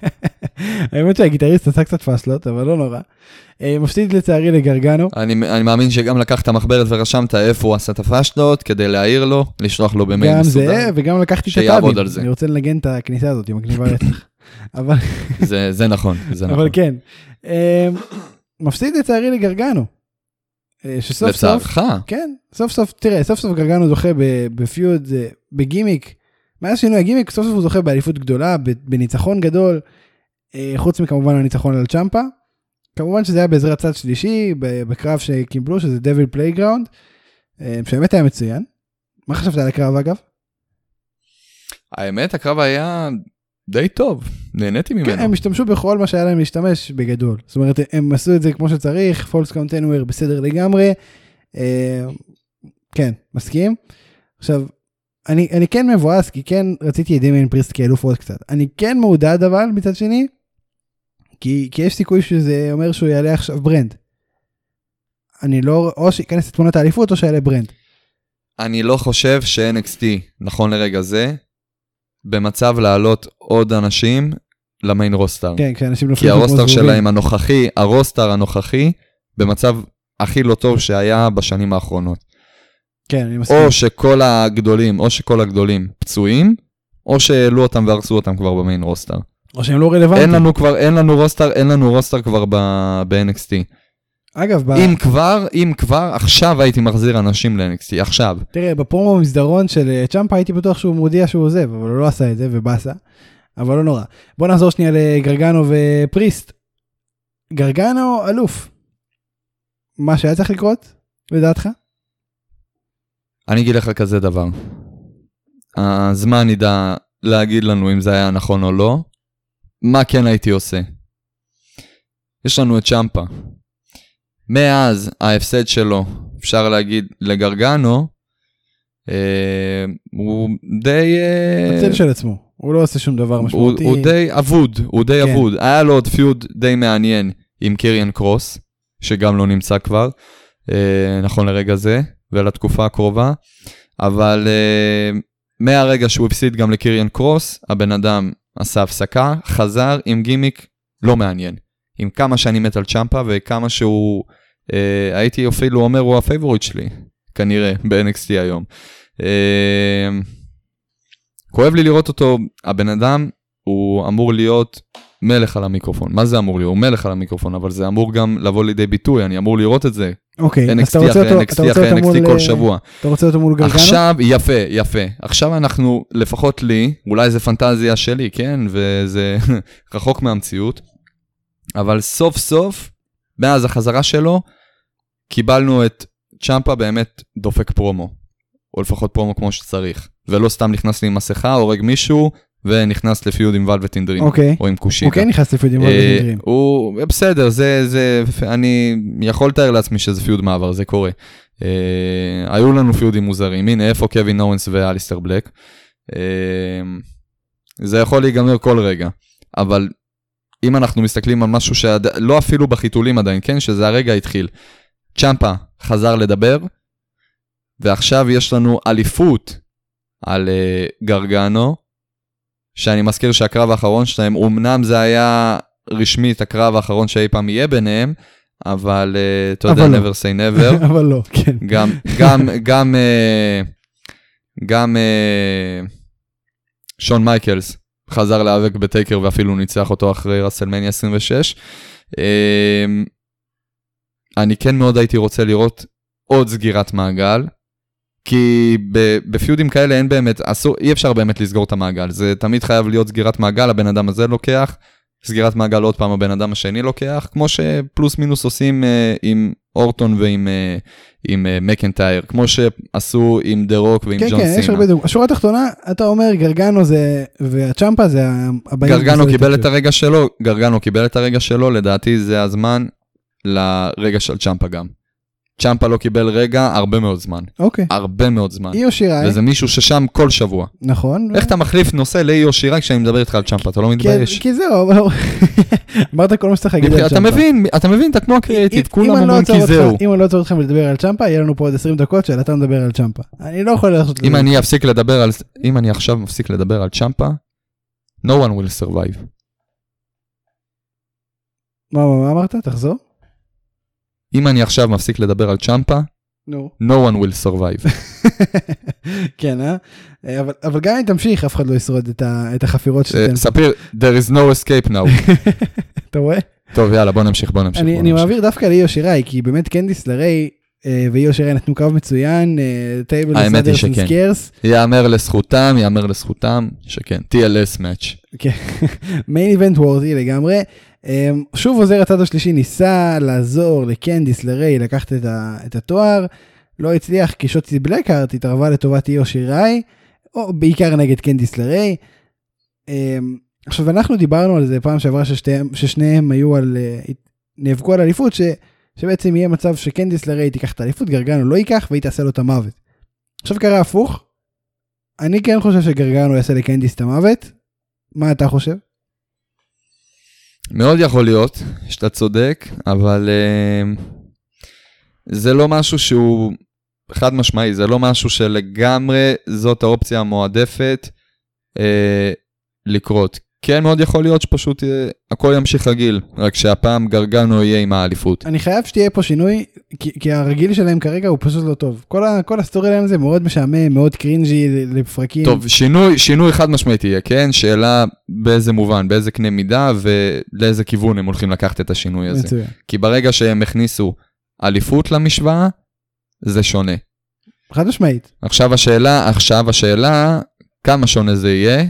האמת שהגיטריסט עשה קצת פאסלות, אבל לא נורא. אה, מפסיד לצערי לגרגנו. אני, מאמין שגם לקחת מחברת ורשמת איפה הוא עשה את הפאשלות, כדי להעיר לו, לשלוח לו במייל גם מסודר. זה, וגם לקחתי את הטאבים. אני רוצה לנגן את הכניסה הזאת, היא מגניבה רצח. אבל זה, נכון, זה נכון. אבל כן. אה, מפסיד לצערי לגרגנו. אה, שסוף סוף, לצערך, כן, סוף סוף, תראה, סוף סוף גרגנו זוכה ב feud, בגימיק. מאז שינוי הגימיק, סוף סוף הוא זוכה באליפות גדולה, בניצחון גדול, אה, חוץ מכמובן הניצחון על צ'מפה. כמובן שזה היה בעזרת צד שלישי, בקרב שקיבלו, שזה Devil's Playground, אה, שבאמת היה מצוין. מה חשבת על הקרב אגב? האמת, הקרב היה די טוב, נהניתי ממנו. כן, הם השתמשו בכל מה שהיה להם להשתמש בגדול. זאת אומרת, הם עשו את זה כמו שצריך, falls count anywhere בסדר לגמרי. אה, כן, מסכים. עכשיו, אני, אני כן מבואס, כי כן רציתי את דמיין פריסט כאלוף עוד קצת. אני כן מעודד אבל, מצד שני, כי, כי יש סיכוי שזה אומר שהוא יעלה עכשיו brand. אני לא, או שייכנס לתמונת האליפות או שיעלה brand. אני לא חושב ש-NXT, נכון לרגע זה, במצב להעלות עוד אנשים ל main roster. כן, כי נופלים כמו ה roster. שלהם הנוכחי, ה roster הנוכחי, במצב הכי לא טוב שהיה בשנים האחרונות. כן, אני מסכים. או שכל הגדולים, או שכל הגדולים פצועים, או שהעלו אותם והרסו אותם כבר ב main roster. או שהם לא רלוונטיים. אין לנו כבר, אין לנו roster, אין לנו roster כבר ב-NXT. אגב, ב... אם כבר, אם כבר, עכשיו הייתי מחזיר אנשים ל-NXT, עכשיו. תראה, בפרומו במסדרון של אה, צ'מפה הייתי בטוח שהוא מודיע שהוא עוזב, אבל הוא לא עשה את זה ובאסה, אבל לא נורא. בוא נחזור שנייה לגרגנו ופריסט. גרגנו אלוף. מה שהיה צריך לקרות, לדעתך? אני אגיד לך כזה דבר. הזמן ידע להגיד לנו אם זה היה נכון או לא. מה כן הייתי עושה? יש לנו את צ'מפה. מאז ההפסד שלו, אפשר להגיד, לגרגנו, אה, הוא די... אה, הצל של עצמו, הוא לא עושה שום דבר הוא, משמעותי. הוא די אבוד, הוא די כן. אבוד. היה לו עוד פיוד די מעניין עם קיריאן קרוס, שגם לא נמצא כבר, אה, נכון לרגע זה, ולתקופה הקרובה, אבל אה, מהרגע שהוא הפסיד גם לקיריאן קרוס, הבן אדם עשה הפסקה, חזר עם גימיק לא מעניין. עם כמה שאני מת על צ'מפה וכמה שהוא, אה, הייתי אפילו אומר, הוא ה favorite שלי, כנראה, ב-NXT היום. אה, כואב לי לראות אותו, הבן אדם, הוא אמור להיות מלך על המיקרופון. מה זה אמור להיות? הוא מלך על המיקרופון, אבל זה אמור גם לבוא לידי ביטוי, אני אמור לראות את זה. אוקיי, אז אתה רוצה אותו, NXT אתה רוצה אותו מול, NXT כל אה, שבוע. אתה רוצה אותו מול גרגנו? עכשיו, יפה, יפה. עכשיו אנחנו, לפחות לי, אולי זה פנטזיה שלי, כן? וזה רחוק מהמציאות, אבל סוף סוף, מאז החזרה שלו, קיבלנו את צ'מפה באמת דופק פרומו. או לפחות פרומו כמו שצריך. ולא סתם נכנס לי עם מסכה, הורג מישהו, ונכנס ל feud עם ולווטין דרים. אוקיי. או עם קושיטה. הוא כן נכנס ל feud ים אה, ולווטין דרים. הוא בסדר, זה, זה, אני יכול לתאר לעצמי שזה feud מעבר, זה קורה. אה, היו לנו feud ים מוזרים, הנה איפה קווין אוונס ואליסטר בלק. אה, זה יכול להיגמר כל רגע, אבל אם אנחנו מסתכלים על משהו שלא אפילו בחיתולים עדיין, כן, שזה הרגע התחיל. צ'מפה חזר לדבר, ועכשיו יש לנו אליפות על אה, גרגנו, שאני מזכיר שהקרב האחרון שלהם, אמנם זה היה רשמית הקרב האחרון שאי פעם יהיה ביניהם, אבל אה, אתה יודע, לא. never say never. אבל לא, כן. גם, גם, גם, אה, גם אה, שון מייקלס חזר להיאבק בטייקר ואפילו ניצח אותו אחרי רסלמניה 26. אה, אני כן מאוד הייתי רוצה לראות עוד סגירת מעגל, כי ב feud ים כאלה אין באמת, אסור, אי אפשר באמת לסגור את המעגל, זה תמיד חייב להיות סגירת מעגל, הבן אדם הזה לוקח, סגירת מעגל עוד פעם הבן אדם השני לוקח, כמו שפלוס מינוס עושים אה, עם אורטון ועם אה, עם, אה, מקנטייר, כמו שעשו עם דה רוק ועם כן, ג'ון כן, יש סינה. הרבה דוגמאות. השורה התחתונה, אתה אומר גרגנו זה, והצ'מפה זה הבאים. גרגנו קיבל. את הרגע שלו, גרגנו קיבל את הרגע שלו, לדעתי זה הזמן לרגע של צ'מפה גם. צ'מפה לא קיבל רגע הרבה מאוד זמן. אוקיי. הרבה מאוד זמן. איו שיראי, וזה מישהו ששם כל שבוע. נכון. איך אתה מחליף נושא לאיו שיראי כשאני מדבר איתך על צ'מפה? אתה לא כי- מתבייש? כי זהו, אבל- אמרת כל מה שצריך להגיד על אתה צ'מפה. מבין, אתה מבין את התנועה אם- קריאטית, אם כולם לא אומרים כי זהו. אם אני לא עוצר אתכם לדבר על צ'מפה, יהיה לנו פה עוד 20 דקות של אתה מדבר על צ'מפה. אני לא יכול לעשות אם אני אפסיק לדבר על, אם אני עכשיו מפסיק לדבר על צ'מפה, no one will survive. מה מה- מה אמרת? תחזור. אם אני עכשיו מפסיק לדבר על צ'מפה, נו. no one will survive. כן, אה? אבל, אבל גם אם תמשיך, אף אחד לא ישרוד את, ה, את החפירות אה, שאתם... ספיר, there is no escape now. אתה רואה? טוב, יאללה, בוא נמשיך, בוא נמשיך. אני, בוא אני נמשיך. מעביר דווקא לאיו שיראי, כי באמת קנדיס לריי אה, ואיו שיראי נתנו קו מצוין, אה, table האמת היא שכן. scares, יאמר לזכותם, יאמר לזכותם, שכן, TLS match. main event worthy לגמרי. אה, שוב עוזר הצד השלישי ניסה לעזור לקנדיס לריי לקחת את, ה, את התואר, לא הצליח כי שוטי בלקהארט התערבה לטובת איו שיראי, או בעיקר נגד קנדיס לריי. אה, עכשיו אנחנו דיברנו על זה פעם שעברה ששתיהם, ששניהם היו על, אה, נאבקו על אליפות, ש, שבעצם יהיה מצב שקנדיס לריי תיקח את האליפות, גרגנו לא ייקח והיא תעשה לו את המוות. עכשיו קרה הפוך, אני כן חושב שגרגנו יעשה לקנדיס את המוות, מה אתה חושב? מאוד יכול להיות שאתה צודק, אבל uh, זה לא משהו שהוא חד משמעי, זה לא משהו שלגמרי זאת האופציה המועדפת uh, לקרות. כן מאוד יכול להיות שפשוט אה, הכל ימשיך רגיל, רק שהפעם גרגנו יהיה עם האליפות. אני חייב שתהיה פה שינוי, כי, כי הרגיל שלהם כרגע הוא פשוט לא טוב. כל, ה, כל ה storyline זה מאוד משעמם, מאוד cringy לפרקים. טוב, שינוי, שינוי חד משמעית יהיה, כן? שאלה באיזה מובן, באיזה קנה מידה ולאיזה כיוון הם הולכים לקחת את השינוי הזה. מצוין. כי ברגע שהם הכניסו אליפות למשוואה, זה שונה. חד משמעית. עכשיו השאלה, עכשיו השאלה, כמה שונה זה יהיה,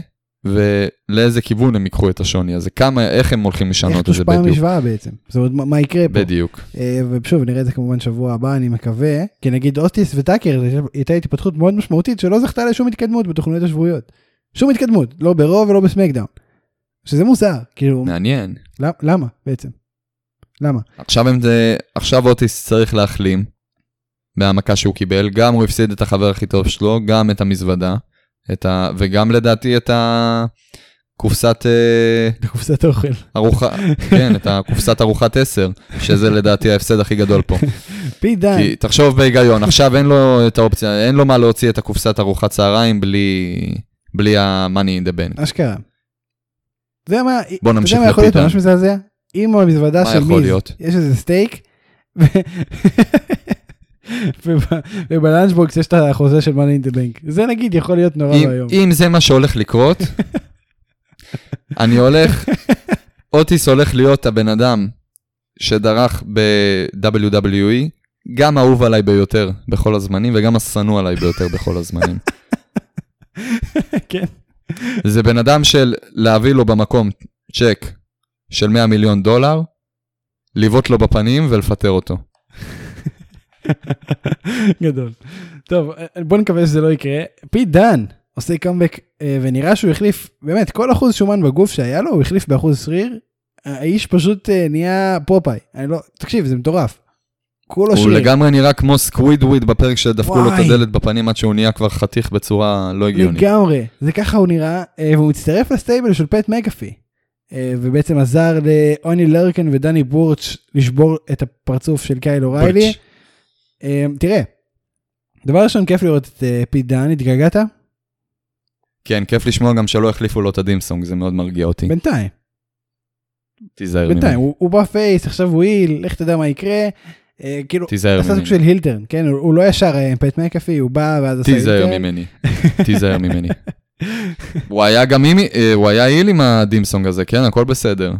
ולאיזה כיוון הם ייקחו את השוני הזה, כמה, איך הם הולכים איך לשנות את זה תושפע בדיוק. המשוואה בעצם. זאת אומרת, מה, יקרה פה. בדיוק. אה, ושוב, נראה את זה כמובן שבוע הבא, אני מקווה. כי נגיד אוטיס וטאקר, הייתה התפתחות מאוד משמעותית שלא זכתה לשום התקדמות בתוכניות השבועיות. שום התקדמות, לא ברוב ולא בסמקדאון. שזה מוזר, כאילו, מעניין. למ- למה בעצם? למה? עכשיו, הם, זה- עכשיו אוטיס צריך להחלים מהמכה שהוא קיבל, גם הוא הפסיד את החבר הכי טוב שלו, גם את המזוודה, את ה, וגם לדעתי את הקופסת אה, בקופסת אוכל. ארוחה, כן, את הקופסת ארוחת 10, שזה לדעתי ההפסד הכי גדול פה. פי דן. כי תחשוב בהיגיון, עכשיו אין לו את האופציה, אין לו מה להוציא את הקופסת ארוחת צהריים בלי, בלי ה-money in the bank. אשכרה. זה מה, בוא נמשיך אתה יודע מה יכול להיות לפיתה. ממש מזעזע? אם במזוודה מה של מיז? יש איזה סטייק, ו- וב- וב lunchbox יש את החוזה של in the bank. זה נגיד יכול להיות נורא ואיום. אם זה מה שהולך לקרות, אני הולך, אוטיס הולך להיות הבן אדם שדרך ב-WWE, גם האהוב עליי ביותר בכל הזמנים, וגם השנוא עליי ביותר בכל הזמנים. כן. זה בן אדם של להביא לו במקום צ'ק של 100 מיליון דולר, לבעוט לו בפנים ולפטר אותו. גדול. טוב, בוא נקווה שזה לא יקרה. פיט דן עושה קאמבק אה, ונראה שהוא החליף, באמת, כל אחוז שומן בגוף שהיה לו, הוא החליף באחוז שריר. האיש פשוט אה, נהיה פופאי. אני לא, תקשיב, זה מטורף. כולו הוא שריר. לגמרי נראה כמו סקווידוויד בפרק שדפקו לו את. הדלת בפנים עד שהוא נהיה כבר חתיך בצורה לא הגיונית. לגמרי, זה ככה הוא נראה, אה, והוא מצטרף ל stable של פט מקאפי. אה, ובעצם עזר לאוני לורקן ודני בורץ' לשבור את הפרצוף של קייל אוריילי. אה, תראה, דבר ראשון כיף לראות את אה, פיט דן, התגעגעת? כן, כיף לשמוע גם שלא החליפו לו את ה theme song, זה מאוד מרגיע אותי. בינתיים, תיזהר בינתיים, ממני. הוא הוא ב face, עכשיו הוא heel, לך תדע מה יקרה. אה, כאילו, תיזהר עשה סוג ממני. של heel turn, כן? הוא הוא לא ישר אה, פט מקאפי, הוא בא ואז עשה תיזהר heel turn. ממני. תיזהר ממני. הוא היה גם עם, אה, הוא היה heel עם ה theme song הזה, כן? הכל בסדר.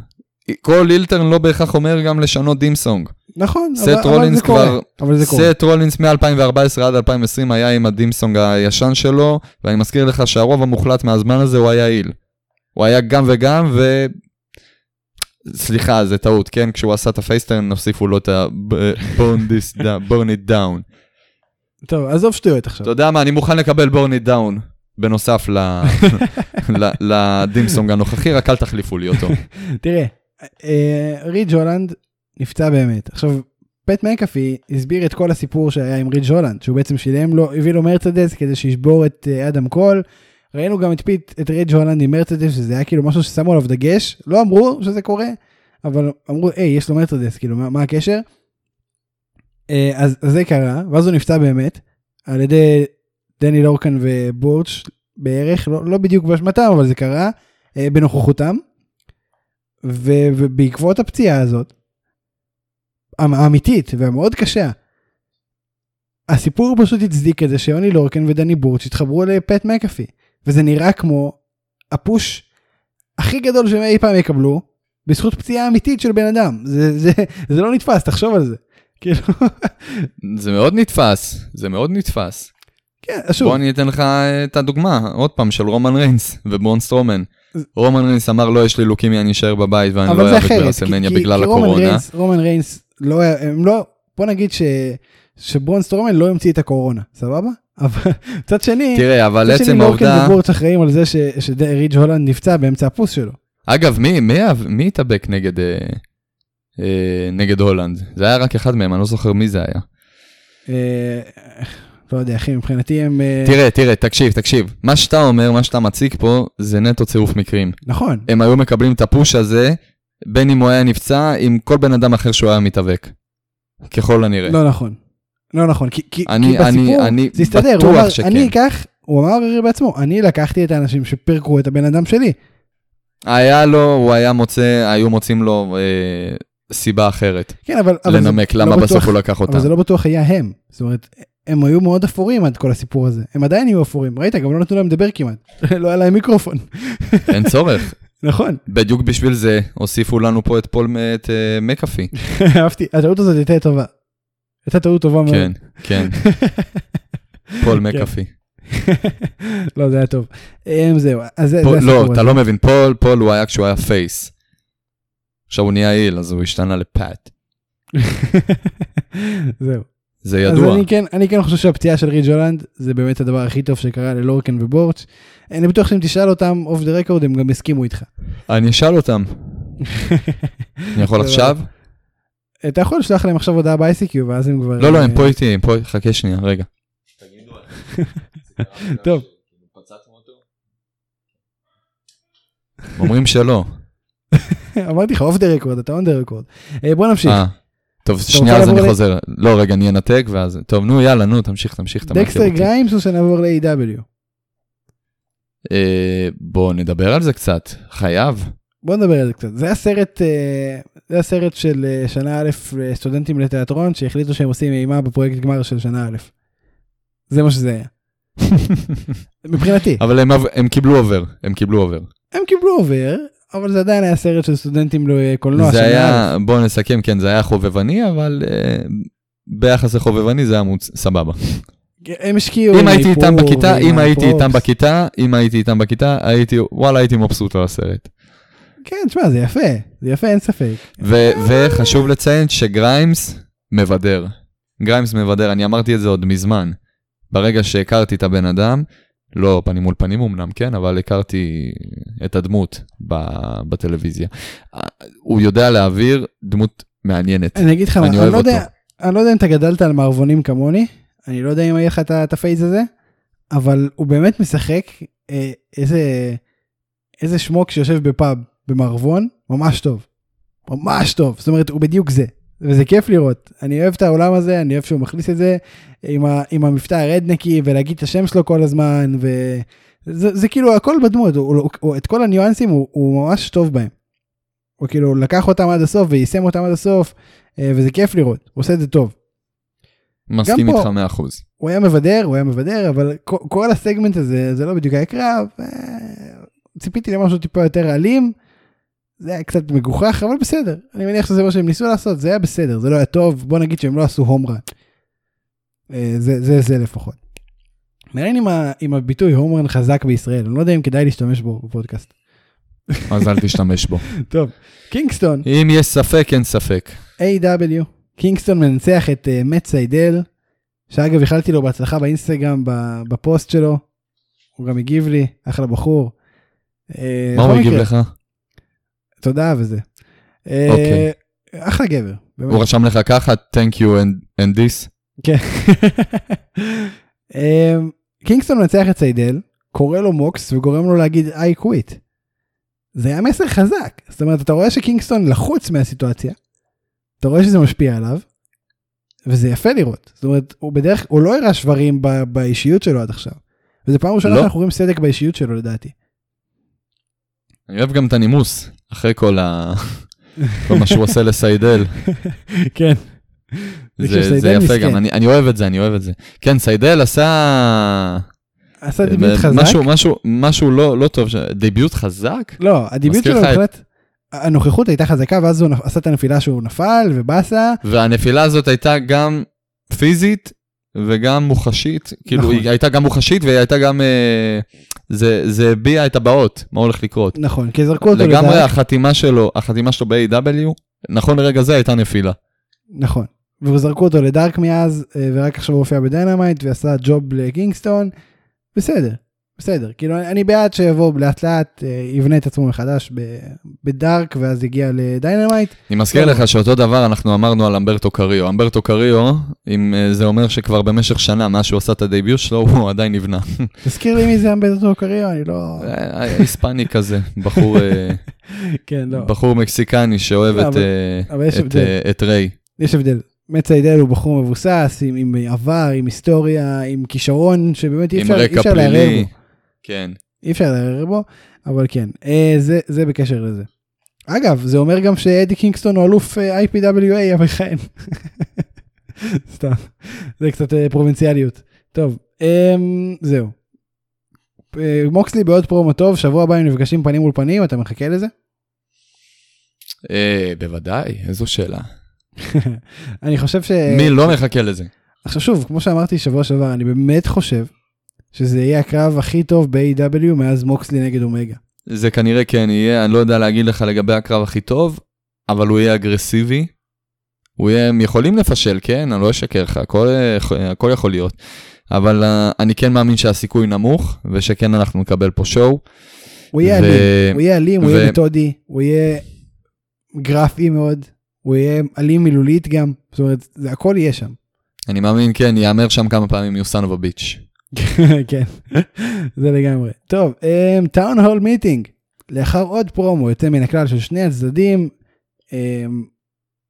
כל heel turn לא בהכרח אומר גם לשנות theme song. נכון, אבל- סט אבל רולינס זה קורה, כבר, אבל זה קורה. סט רולינס מ-2014 עד 2020 היה עם ה theme song הישן שלו, ואני מזכיר לך שהרוב המוחלט מהזמן הזה הוא היה heel. הוא היה גם וגם, ו... סליחה, זה טעות, כן? כשהוא עשה את ה face turn, הוסיפו לו את ה-burn it down. טוב, עזוב שטויות עכשיו. אתה יודע מה, אני מוכן לקבל burn it down, בנוסף ל theme song הנוכחי, רק אל תחליפו לי אותו. תראה, אה, ריץ' הולנד נפצע באמת. עכשיו, פט מקאפי הסביר את כל הסיפור שהיה עם ריץ' הולנד, שהוא בעצם שילם לו, הביא לו מרצדס כדי שישבור את אה, אדם קול. ראינו גם את פיט, את ריץ' הולנד עם מרצדס, שזה היה כאילו משהו ששמו עליו דגש, לא אמרו שזה קורה, אבל אמרו, היי, יש לו מרצדס, כאילו, מה, מה הקשר? אה, אז, אז זה קרה, ואז הוא נפצע באמת, על ידי דני לורקן ובורץ' בערך, לא, לא בדיוק באשמתם, אבל זה קרה, אה, בנוכחותם. ובעקבות הפציעה הזאת, האמיתית והמאוד קשה, הסיפור פשוט הצדיק את זה שיוני לורקן ודני בורץ' התחברו לפט מקאפי, וזה נראה כמו ה push הכי גדול שהם אי פעם יקבלו, בזכות פציעה אמיתית של בן אדם. זה, זה, זה לא נתפס, תחשוב על זה. כאילו, זה מאוד נתפס, זה מאוד נתפס. כן, שוב, בוא אני אתן לך את הדוגמה, עוד פעם, של רומן ריינס וברון סטרומן. רומן ריינס אמר לא, יש לי לוקימיה, אני אשאר בבית ואני לא כי, ברסלמניה בגלל כי רומן הקורונה. ריינס, רומן ריינס, לא, הם לא, בוא נגיד ש, שברון סטרומן לא המציא את הקורונה, סבבה? אבל מצד שני, תראה, אבל מצד שני עצם לורקן העובדה... ובורץ' אחראים על זה ש- שריץ' הולנד נפצע באמצע הפוס שלו. אגב, מי, מי, מי התאבק נגד, אה, אה, נגד הולנד? זה היה רק אחד מהם, אני לא זוכר מי זה היה. אה, לא יודע, אחי, מבחינתי הם... אה, תראה, תראה, תקשיב, תקשיב. מה שאתה אומר, מה שאתה מציג פה, זה נטו צירוף מקרים. נכון, הם היו מקבלים את הפוש הזה, בין אם הוא היה נפצע, עם כל בן אדם אחר שהוא היה מתאבק. ככל הנראה. לא נכון. לא נכון, כי, כי, אני- כי בסיפור אני- אני זה הסתדר, הוא אמר, שכן. אני אקח, הוא אמר בעצמו, אני לקחתי את האנשים שפירקו את הבן אדם שלי. היה לו, הוא היה מוצא, היו מוצאים לו אה, סיבה אחרת. כן, אבל... אבל לנמק לא למה בטוח- בסוף הוא לקח אותם. אבל זה לא בטוח היה הם. זאת אומרת, הם היו מאוד אפורים עד כל הסיפור הזה. הם עדיין יהיו אפורים. ראית, גם לא נתנו להם לדבר כמעט. לא היה להם מיקרופון. אין צורך. נכון. בדיוק בשביל זה הוסיפו לנו פה את פול, את אה, מקאפי. אהבתי. הטעות הזאת הייתה טובה. הייתה טעות טובה מאוד. כן, כן, פול מקאפי. לא, זה היה טוב. אמ, זהו, אז זה לא, אתה. לא מבין, פול, פול הוא היה כשהוא היה face. עכשיו הוא נהיה heel, אז הוא השתנה לפאט. זהו. זה אז ידוע. אני כן, אני כן חושב שהפציעה של ריץ' הולנד זה באמת הדבר הכי טוב שקרה ללורקן ובורץ'. אני בטוח שאם תשאל אותם off the record הם גם יסכימו איתך. אני אשאל אותם. אני יכול עכשיו? אתה יכול לשלוח להם עכשיו הודעה ב-ICQ ואז הם כבר... לא, לא, הם פה איתי, הם פה, חכה שנייה, רגע. טוב. אומרים שלא. אמרתי לך off the record אתה on the record. בוא נמשיך. אה, טוב, שנייה אז אני חוזר. לא, רגע, אני אנתק ואז... טוב, נו, יאללה, נו, תמשיך, תמשיך. דקסטר. גריימס או שנעבור ל- AEW? אה, בוא נדבר על זה קצת, חייב. בוא נדבר על זה קצת. זה הסרט, אה, זה הסרט של אה, שנה א' לסטודנטים לתיאטרון שהחליטו שהם עושים אימה בפרויקט גמר של שנה א'. זה מה שזה היה. מבחינתי. אבל הם, הם קיבלו over, הם קיבלו over. הם קיבלו over, אבל זה עדיין היה סרט של סטודנטים לקולנוע זה שנה היה, א'. בוא נסכם, כן, זה היה חובבני, אבל אה, ביחס לחובבני זה היה מוצ... סבבה. הם השקיעו. אם הייתי איתם בכיתה, אם הייתי. איתם בכיתה, אם הייתי איתם בכיתה, הייתי, וואלה, הייתי מבסוט על הסרט. כן, תשמע, זה יפה, זה יפה, אין ספק. וחשוב לציין שגריימס מבדר. גריימס מבדר, אני אמרתי את זה עוד מזמן. ברגע שהכרתי את הבן אדם, לא פנים מול פנים אמנם, כן, אבל הכרתי את הדמות בטלוויזיה. הוא יודע להעביר דמות מעניינת. אני אגיד לך מה, אני לא יודע. אני לא יודע אם אתה גדלת על מערבונים כמוני, אני לא יודע אם היה לך את ה- את הפייס הזה, אבל הוא באמת משחק אה, איזה, איזה שמוק שיושב בפאב במערבון, ממש טוב. ממש טוב, זאת אומרת, הוא בדיוק זה. וזה כיף לראות. אני אוהב את העולם הזה, אני אוהב שהוא מכניס את זה עם, ה, עם המבטא הרדנקי ולהגיד את השם שלו כל הזמן, וזה זה כאילו הכל בדמות, הוא, הוא, הוא, את כל הניואנסים הוא, הוא ממש טוב בהם. הוא כאילו לקח אותם עד הסוף ויישם אותם עד הסוף, אה, וזה כיף לראות, הוא עושה את זה טוב. מסכים איתך 100%. הוא היה מבדר, הוא היה מבדר, אבל כל, כל הסגמנט הזה, זה לא בדיוק היה קרב. אה, ציפיתי למשהו טיפה יותר אלים. זה היה קצת מגוחך, אבל בסדר. אני מניח שזה מה שהם ניסו לעשות, זה היה בסדר, זה לא היה טוב. בוא נגיד שהם לא עשו הום רן. אה, זה, זה זה לפחות. מעניין עם, ה, עם הביטוי הום רן חזק בישראל, אני לא יודע אם כדאי להשתמש בו בפודקאסט. אז אל תשתמש בו. טוב, קינגסטון, אם יש ספק, אין ספק. AEW. קינגסטון מנצח את uh, מאט סיידל, שאגב איחלתי לו בהצלחה באינסטגרם בפוסט שלו, הוא גם הגיב לי, אחלה בחור. אה, מה הוא הגיב לך? תודה וזה. אה, אוקיי. אחלה גבר. הוא רשם לך ככה, thank you and, and this. כן. אמ, קינגסטון מנצח את סיידל, קורא לו מוקס וגורם לו להגיד I quit. זה היה מסר חזק. זאת אומרת, אתה רואה שקינגסטון לחוץ מהסיטואציה, אתה רואה שזה משפיע עליו, וזה יפה לראות. זאת אומרת, הוא בדרך, הוא לא הראה שברים ב, באישיות שלו עד עכשיו. וזו פעם ראשונה לא. שאנחנו רואים סדק באישיות שלו לדעתי. אני אוהב גם את הנימוס, אחרי כל, ה... כל מה שהוא עושה לסיידל. כן. זה זה, יפה מסכן. גם, אני, אני אוהב את זה, אני אוהב את זה. כן, סיידל עשה... עשה דיביוט חזק. אה, משהו, משהו, משהו לא, לא טוב, דיביוט חזק? לא, הדיביוט שלו בהחלט, הנוכחות הייתה חזקה ואז הוא עשה את הנפילה שהוא נפל ובאסה. והנפילה הזאת הייתה גם פיזית וגם מוחשית, כאילו נכון. היא הייתה גם מוחשית והיא הייתה גם, אה, זה זה הביע את הבאות, מה הולך לקרות. נכון, כי זרקו אותו לגמרי לדארק. החתימה שלו, החתימה שלו ב-AW, נכון לרגע זה הייתה נפילה. נכון. וזרקו אותו ל-Dark מאז, אה, ורק עכשיו הוא הופיע ב-Dynamite ועשה job לקינגסטון. בסדר, בסדר. כאילו אני בעד שיבוא לאט לאט, אה, יבנה את עצמו מחדש ב-Dark ואז יגיע ל-Dynamite. אני מזכיר. לך שאותו דבר אנחנו אמרנו על אומברטו קריו. אומברטו קריו, אם אה, זה אומר שכבר במשך שנה, מאז שהוא עשה את ה-debut שלו, הוא עדיין נבנה. תזכיר לי מי זה אומברטו קריו, אני לא... אה, היספני כזה, בחור, כן, לא. בחור מקסיקני שאוהב לא, את, ריי. יש הבדל. מציידל הוא בחור מבוסס, עם, עם עבר, עם היסטוריה, עם כישרון שבאמת אי אפשר, אי אפשר לערער. בו. כן. אי אפשר לערער בו, אבל כן, אה, זה, זה בקשר לזה. אגב, זה אומר גם שאדי קינגסטון הוא אלוף אה, IPWA המכהן. סתם, זה קצת אה, פרובינציאליות. טוב, אה, זהו. אה, מוקסלי בעוד פרומו טוב, שבוע הבא הם נפגשים פנים מול פנים, אתה מחכה לזה? אה, בוודאי, איזו שאלה. אני חושב ש... מי לא מחכה לזה? עכשיו שוב, כמו שאמרתי שבוע שעבר, אני באמת חושב שזה יהיה הקרב הכי טוב ב-AW מאז מוקסלי נגד אומגה. זה כנראה כן יהיה, אני לא יודע להגיד לך לגבי הקרב הכי טוב, אבל הוא יהיה אגרסיבי. הוא יהיה, הם יכולים לפשל, כן? אני לא אשקר לך, הכל, הכל יכול להיות. אבל uh, אני כן מאמין שהסיכוי נמוך, ושכן אנחנו נקבל פה שואו. הוא יהיה ו- אלים, הוא יהיה אלים, הוא יהיה ו- מתודי, הוא יהיה גרפי מאוד, הוא יהיה אלים מילולית גם, זאת אומרת, זה הכל יהיה שם. אני מאמין, כן, יאמר שם כמה פעמים יוסן וביץ'. כן, זה לגמרי. טוב, טאון הול מיטינג, לאחר עוד פרומו יוצא מן הכלל של שני הצדדים, אמ,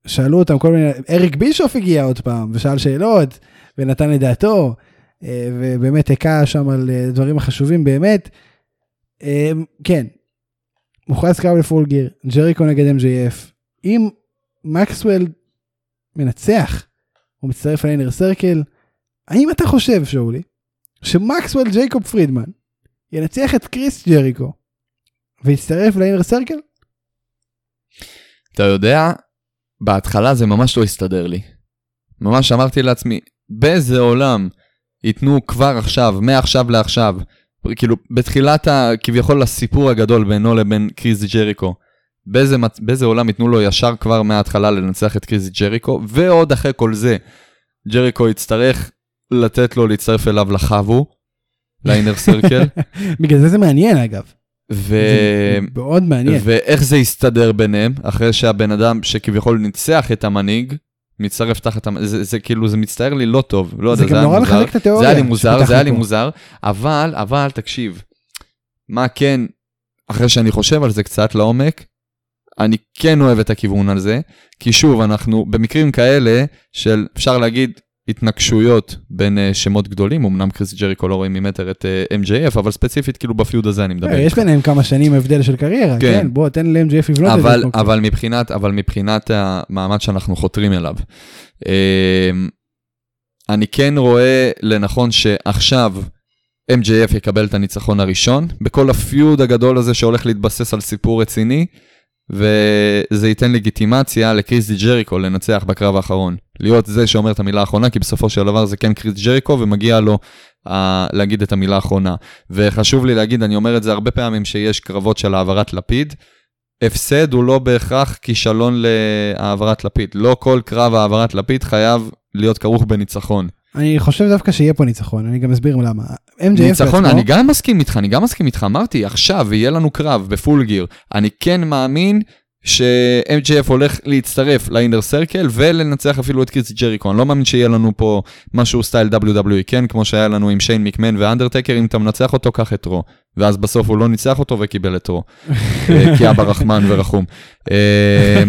שאלו אותם כל מיני, אריק בישוף הגיע עוד פעם ושאל שאלות ונתן את דעתו, אה, ובאמת הכה שם על אה, דברים החשובים באמת. אמ, כן, מוכרז קרב לפול גיר, ג'ריקו נגד MJF, אם מקסוול מנצח, הוא מצטרף לאינר סרקל, האם אתה חושב, שאולי, שמקסוול ג'ייקוב פרידמן ינצח את קריס ג'ריקו ויצטרף לאינר סרקל? אתה יודע, בהתחלה זה ממש לא הסתדר לי. ממש אמרתי לעצמי, באיזה עולם ייתנו כבר עכשיו, מעכשיו לעכשיו, כאילו בתחילת ה... כביכול הסיפור הגדול בינו לבין קריס ג'ריקו, באיזה, באיזה עולם ייתנו לו ישר כבר מההתחלה לנצח את קריס ג'ריקו, ועוד אחרי כל זה, ג'ריקו יצטרך לתת לו להצטרף אליו לחבו, לאינר סרקל, בגלל זה זה מעניין אגב. ו... זה מאוד מעניין. ואיך זה יסתדר ביניהם, אחרי שהבן אדם שכביכול ניצח את המנהיג, מצטרף תחת המנהיג, זה, זה כאילו, זה מצטער לי לא טוב, לא זה גם היה נורא מוזר. מחזק את התיאוריה. זה היה לי מוזר, זה היה לי. מוזר, אבל, אבל, תקשיב, מה כן, אחרי שאני חושב על זה קצת לעומק, אני כן אוהב את הכיוון הזה, כי שוב, אנחנו במקרים כאלה של, אפשר להגיד, התנגשויות בין uh, שמות גדולים, אמנם קריס ג'ריקו לא רואים ממטר את uh, MJF, אבל ספציפית כאילו בפיוד הזה אני מדבר. אה, יש ביניהם כמה שנים הבדל של קריירה, כן. כן, בוא תן ל-MJF לבנות את זה. מבחינת, אבל מבחינת המעמד שאנחנו חותרים אליו, אמ, אני כן רואה לנכון שעכשיו MJF יקבל את הניצחון הראשון, בכל הפיוד הגדול הזה שהולך להתבסס על סיפור רציני, וזה ייתן לגיטימציה לקריס די ג'ריקו לנצח בקרב האחרון. להיות זה שאומר את המילה האחרונה, כי בסופו של דבר זה כן קריס ג'ריקו, ומגיע לו uh, להגיד את המילה האחרונה. וחשוב לי להגיד, אני אומר את זה הרבה פעמים, שיש קרבות של העברת לפיד, הפסד הוא לא בהכרח כישלון להעברת לפיד. לא כל קרב העברת לפיד חייב להיות כרוך בניצחון. אני חושב דווקא שיהיה פה ניצחון, אני גם אסביר למה. MJF ניצחון, אני גם מסכים איתך, אני גם מסכים איתך. אמרתי, עכשיו יהיה לנו קרב בפול גיר. אני כן מאמין ש-MJF הולך להצטרף ל-Inner Circle ולנצח אפילו את קריס ג'ריקו. אני לא מאמין שיהיה לנו פה משהו style WWE, כן? כמו שהיה לנו עם שיין מקמן ואנדרטייקר, אם אתה מנצח אותו, קח את Raw. ואז בסוף הוא לא ניצח אותו וקיבל את Raw. אה, כי אבא רחמן ורחום. אה,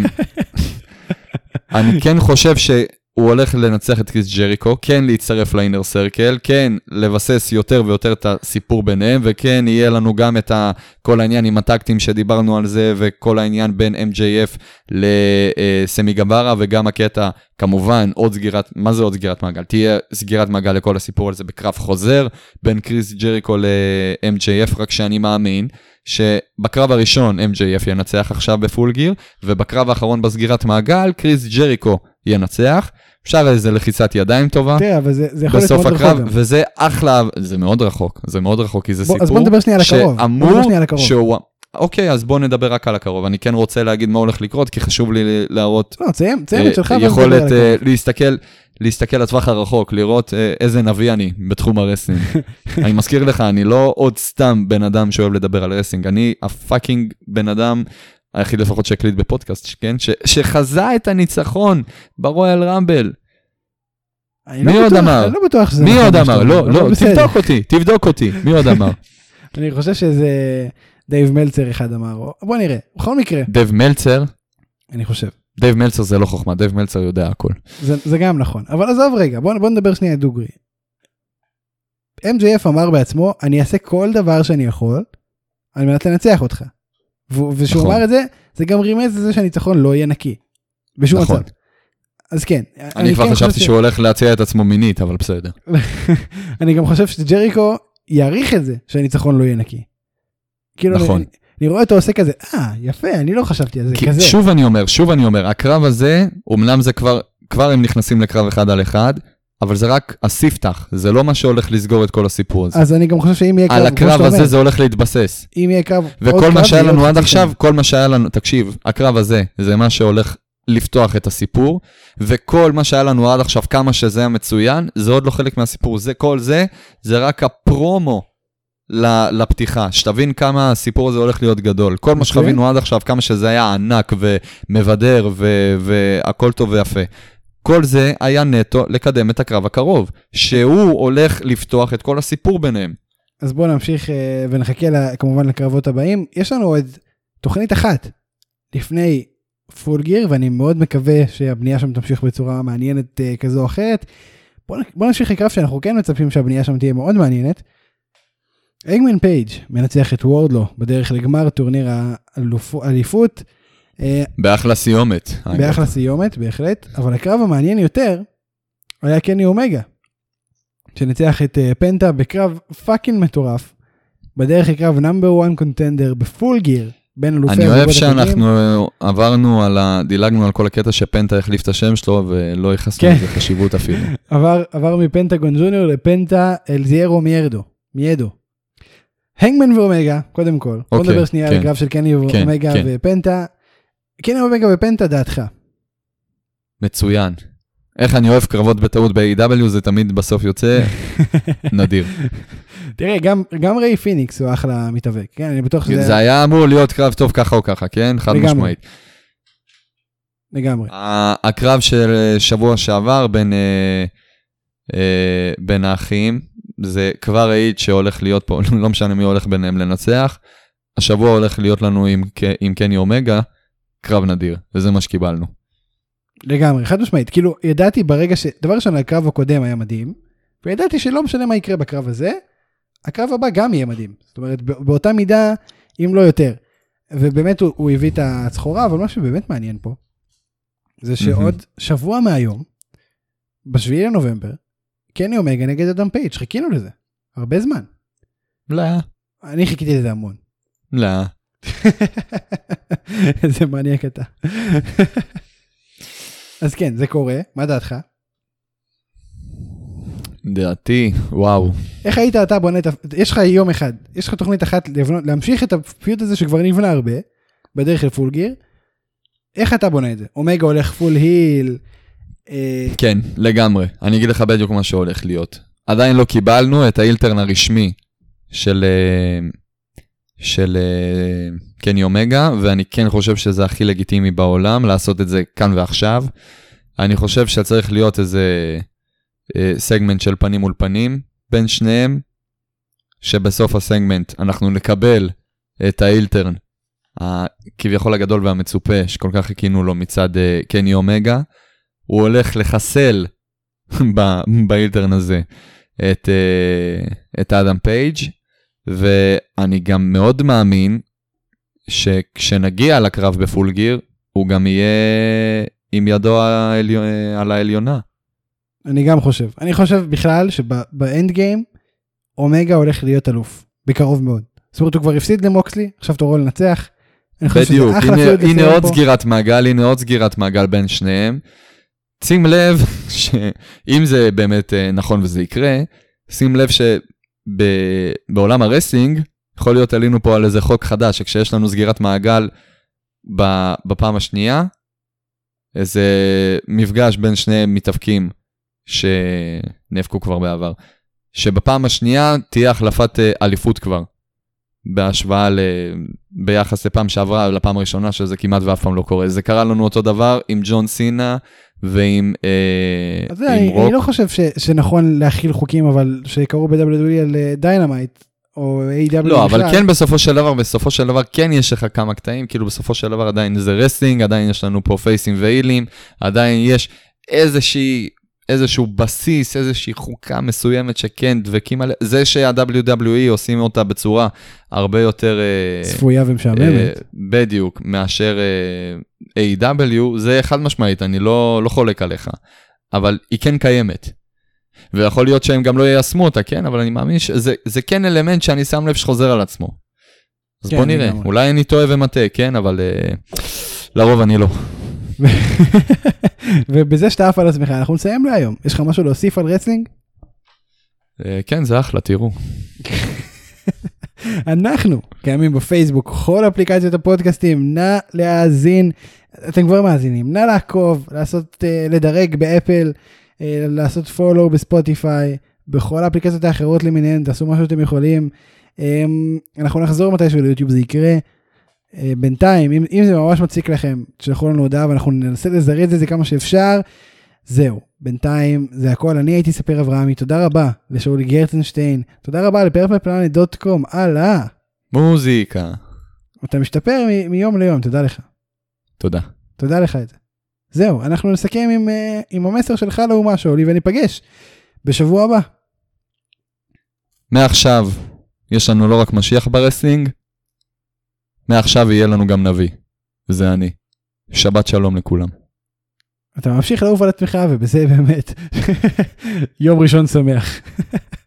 אני כן חושב ש... הוא הולך לנצח את קריס ג'ריקו, כן להצטרף ל-Inner Circle, כן לבסס יותר ויותר את הסיפור ביניהם, וכן יהיה לנו גם את ה, כל העניין עם הטקטים שדיברנו על זה, וכל העניין בין MJF לסמי גברה, וגם הקטע, כמובן, עוד סגירת, מה זה עוד סגירת מעגל? תהיה סגירת מעגל לכל הסיפור הזה בקרב חוזר, בין קריס ג'ריקו ל-MJF, רק שאני מאמין. שבקרב הראשון MJF ינצח עכשיו בפול גיר, ובקרב האחרון בסגירת מעגל, קריס ג'ריקו ינצח. אפשר איזה לחיצת ידיים טובה. תראה, אבל זה, זה יכול להיות בסוף מאוד הקרב, רחוק גם. וזה אחלה, זה מאוד רחוק, זה מאוד רחוק, כי זה בוא- סיפור אז בוא נדבר שנייה על הקרוב. שאמור, על הקרוב. שהוא, אוקיי, אז בוא נדבר רק על הקרוב, אני כן רוצה להגיד מה הולך לקרות, כי חשוב לי להראות לא, תסיים, תסיים את שלך. אה, ואז נדבר יכולת על אה, הקרוב. להסתכל, להסתכל לטווח הרחוק, לראות אה, איזה נביא אני בתחום ה-wrestling. אני מזכיר לך, אני לא עוד סתם בן אדם שאוהב לדבר על wrestling, אני הפאקינג בן אדם היחיד לפחות שהקליט בפודקאסט, כן? ש- שחזה את הניצחון ב-Royal Rumble. מי לא עוד בטוח- אמר? אני לא בטוח שזה מי נכון עוד אמר? לא, לא. תבדוק אותי, תבדוק אותי, מי עוד אמר? אני חושב שזה דייב מלצר אחד אמר, בוא נראה. בכל מקרה, דייב מלצר, אני חושב. דייב מלצר זה לא חוכמה, דייב מלצר יודע הכל. זה, זה גם נכון. אבל עזוב רגע, בוא, בוא נדבר שנייה דוגרי. MJF אמר בעצמו, אני אעשה כל דבר שאני יכול על מנת לנצח אותך. ושהוא נכון. אמר את זה, זה גם רימז לזה שהניצחון לא יהיה נקי. בשום נכון. מצב. אז כן. אני כבר כן חשבתי ש- שהוא הולך להציע את עצמו מינית, אבל בסדר. אני גם חושב שג'ריקו יעריך את זה שהניצחון לא יהיה נקי. כאילו, נכון. אני, אני רואה אותו עושה כזה, אה, יפה, אני לא חשבתי על זה כי כזה. שוב אני אומר, שוב אני אומר, הקרב הזה, אומנם זה כבר, כבר הם נכנסים לקרב אחד על אחד, אבל זה רק הספתח, זה לא מה שהולך לסגור את כל הסיפור הזה. אז אני גם חושב שאם יהיה קרב, על הקרב הזה אומר, זה הולך להתבסס. אם יהיה קרב, וכל מה שהיה לנו עד עכשיו. כל מה שהיה לנו, תקשיב, הקרב הזה, זה מה שהולך לפתוח את הסיפור, וכל מה שהיה לנו עד עכשיו, כמה שזה היה מצוין, זה עוד לא חלק מהסיפור. זה, כל זה, זה רק הפרומו לפתיחה, שתבין כמה הסיפור הזה הולך להיות גדול. כל מה מצוין. שחווינו עד עכשיו, כמה שזה היה ענק ומבדר והכל טוב ויפה. כל זה היה נטו לקדם את הקרב הקרוב, שהוא הולך לפתוח את כל הסיפור ביניהם. אז בואו נמשיך אה, ונחכה כמובן לקרבות הבאים. יש לנו עוד תוכנית אחת לפני Full Gear, ואני מאוד מקווה שהבנייה שם תמשיך בצורה מעניינת אה, כזו או אחרת. בואו בוא נמשיך לקרב שאנחנו כן מצפים שהבנייה שם תהיה מאוד מעניינת. האנגמן פייג' מנצח את וורדלו בדרך לגמר טורניר האליפות. אה, באחלה סיומת. באחלה סיומת בהחלט, אבל הקרב המעניין יותר היה קני אומגה, שניצח את אה, פנטה בקרב fucking מטורף, בדרך לקרב number 1 contender ב-Full Gear בין אלופי אני אוהב. שאנחנו עברנו על ה... דילגנו על כל הקטע שפנטה החליף את השם שלו ולא ייחסנו כן. לזה חשיבות אפילו. עבר, עבר מפנטגון ג'וניור לפנטה אל זירו מיידו, מיידו. האנגמן ואומגה, קודם כל, בוא אוקיי, נדבר שנייה על כן. הקרב של קני כן, ואומגה כן. ופנטה. קני אומגה ופנטה דעתך. מצוין. איך אני אוהב קרבות בטעות ב-AW זה תמיד בסוף יוצא נדיר. תראה, גם, גם ריי פיניקס הוא אחלה מתאבק, כן, אני בטוח שזה זה היה אמור להיות קרב טוב ככה או ככה, כן? חד לגמרי. משמעית. לגמרי. הקרב של שבוע שעבר בין, אה, אה, בין האחים, זה כבר העיד שהולך להיות פה, לא משנה מי הולך ביניהם לנצח. השבוע הולך להיות לנו עם, עם קני אומגה, קרב נדיר, וזה מה שקיבלנו. לגמרי, חד משמעית. כאילו, ידעתי ברגע ש... דבר ראשון, הקרב הקודם היה מדהים, וידעתי שלא משנה מה יקרה בקרב הזה, הקרב הבא גם יהיה מדהים. זאת אומרת, בא- באותה מידה, אם לא יותר. ובאמת הוא, הוא הביא את הסחורה, אבל מה שבאמת מעניין פה, זה שעוד שבוע מהיום, בשביעי לנובמבר, קני אומגה נגד אדם פייג', חיכינו לזה. הרבה זמן. לא, אני חיכיתי לזה המון. לא. איזה מניאק אתה. אז כן, זה קורה, מה דעתך? דעתי, וואו. איך היית אתה בונה את ה... יש לך יום אחד, יש לך תוכנית אחת לבנות, להמשיך את הפיוט הזה שכבר נבנה הרבה, בדרך לפול גיר. איך אתה בונה את זה? אומגה הולך פול היל, אה, כן, לגמרי. אני אגיד לך בדיוק מה שהולך להיות. עדיין לא קיבלנו את האילטרן הרשמי של, אה, של אה, קני אומגה, ואני כן חושב שזה הכי לגיטימי בעולם לעשות את זה כאן ועכשיו. אני חושב שצריך להיות איזה אה, סגמנט של פנים מול פנים בין שניהם, שבסוף הסגמנט אנחנו נקבל את האילטרן, הכביכול הגדול והמצופה, שכל כך חיכינו לו מצד אה, קני אומגה. הוא הולך לחסל ב-heel turn הזה את, את אדם פייג', ואני גם מאוד מאמין שכשנגיע לקרב ב-Full Gear, הוא גם יהיה עם ידו. על העליונה. אני גם חושב. אני חושב בכלל שב-end game, אומגה הולך להיות אלוף, בקרוב מאוד. זאת אומרת, הוא כבר הפסיד למוקסלי, עכשיו תורו לנצח. בדיוק, הנה, הנה עוד פה. סגירת מעגל, הנה עוד סגירת מעגל בין שניהם. שים לב שאם זה באמת אה, נכון וזה יקרה, שים לב שבעולם הרסינג, יכול להיות עלינו פה על איזה חוק חדש, שכשיש לנו סגירת מעגל בפעם השנייה, איזה מפגש בין שני מתאבקים שנאבקו כבר בעבר, שבפעם השנייה תהיה החלפת אה, אליפות כבר, בהשוואה ל... ביחס לפעם שעברה, לפעם הראשונה, שזה כמעט ואף פעם לא קורה. זה קרה לנו אותו דבר עם ג'ון סינה ועם אה, עם אני, רוק. אני לא חושב ש, שנכון להחיל חוקים, אבל שקרו ב-WWE על Dynamite. אה, או AEW. לא, אבל כן בסופו של דבר, בסופו של דבר כן יש לך כמה קטעים, כאילו בסופו של דבר עדיין זה wrestling, עדיין יש לנו פה פייסים והילים, עדיין יש איזושהי, איזשהו בסיס, איזושהי חוקה מסוימת שכן דבקים עליה, זה שה-WWE עושים אותה בצורה הרבה יותר... אה, צפויה ומשעממת. Uh, בדיוק, מאשר uh, AEW. זה חד משמעית, אני לא, לא חולק עליך, אבל היא כן קיימת. ויכול להיות שהם גם לא יישמו אותה, כן? אבל אני מאמין שזה כן אלמנט שאני שם לב שחוזר על עצמו. אז כן, בוא נראה, אולי אני טועה ומטעה, כן? אבל uh, לרוב אני לא. ובזה שאתה עף על עצמך, אנחנו נסיים להיום. יש לך משהו להוסיף על wrestling? Uh, כן, זה אחלה, תראו. אנחנו קיימים בפייסבוק, כל אפליקציות הפודקאסטים, נא להאזין, אתם כבר מאזינים, נא לעקוב, לעשות, uh, לדרג באפל. אה, לעשות פולו בספוטיפיי, בכל האפליקציות האחרות למיניהן, תעשו מה שאתם יכולים. אמ, אנחנו נחזור מתישהו ליוטיוב, זה יקרה. אה, בינתיים, אם, אם זה ממש מציק לכם, תשלחו לנו הודעה ואנחנו ננסה לזרז את זה כמה שאפשר. זהו, בינתיים זה הכל. אני הייתי ספר אברהמי, תודה רבה לשאולי גרצנשטיין, תודה רבה ל purpleplanet.com, הלאה. מוזיקה. אתה משתפר מ- מיום ליום, תודה לך. תודה. תודה לך את זה. זהו, אנחנו נסכם עם, אה, עם המסר שלך לאומה שאולי וניפגש בשבוע הבא. מעכשיו יש לנו לא רק משיח ב wrestling, מעכשיו יהיה לנו גם נביא, וזה אני. שבת שלום לכולם. אתה ממשיך לעוף על עצמך ובזה באמת יום ראשון שמח.